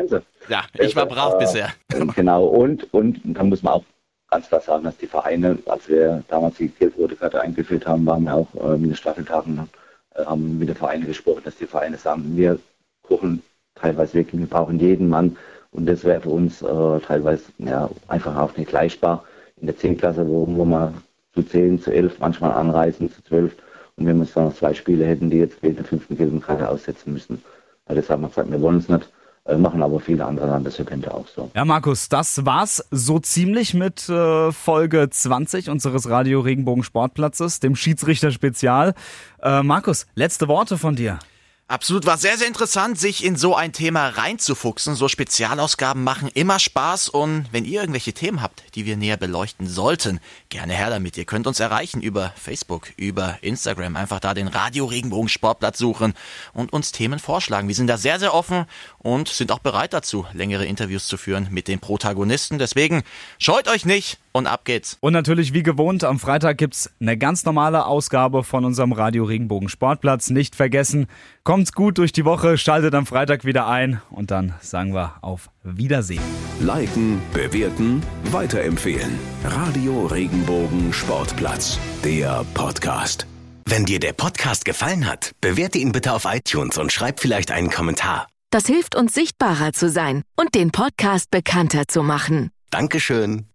Ja, ich war brav bisher. Genau, und, und da muss man auch ganz klar sagen, dass die Vereine, als wir damals die gelb-rote Karte eingeführt haben, waren wir auch äh, mit den Staffeltagen, äh, haben mit den Vereinen gesprochen, dass die Vereine sagen, wir kochen teilweise wirklich, wir brauchen jeden Mann und das wäre für uns äh, teilweise ja, einfach auch nicht leistbar. In der 10. Klasse, wo, wo wir zu 10, zu 11 manchmal anreisen, zu 12 und wenn wir dann noch zwei Spiele hätten, die jetzt wegen der fünften gelben Karte aussetzen müssen. Also das haben wir gesagt, wir wollen es nicht. Äh, machen aber viele andere Landesverbände auch so. Ja, Markus, das war's so ziemlich mit äh, Folge 20 unseres Radio Regenbogen Sportplatzes, dem Schiedsrichter Spezial. Äh, Markus, letzte Worte von dir. Absolut, war sehr, sehr interessant, sich in so ein Thema reinzufuchsen. So Spezialausgaben machen immer Spaß und wenn ihr irgendwelche Themen habt, die wir näher beleuchten sollten, gerne her damit. Ihr könnt uns erreichen über Facebook, über Instagram, einfach da den Radio Regenbogen Sportplatz suchen und uns Themen vorschlagen. Wir sind da sehr, sehr offen und sind auch bereit dazu, längere Interviews zu führen mit den Protagonisten. Deswegen scheut euch nicht, und ab geht's. Und natürlich wie gewohnt, am Freitag gibt's eine ganz normale Ausgabe von unserem Radio Regenbogen Sportplatz. Nicht vergessen, kommt's gut durch die Woche, schaltet am Freitag wieder ein und dann sagen wir auf Wiedersehen. Liken, bewerten, weiterempfehlen. Radio Regenbogen Sportplatz, der Podcast. Wenn dir der Podcast gefallen hat, bewerte ihn bitte auf iTunes und schreib vielleicht einen Kommentar. Das hilft uns sichtbarer zu sein und den Podcast bekannter zu machen. Dankeschön.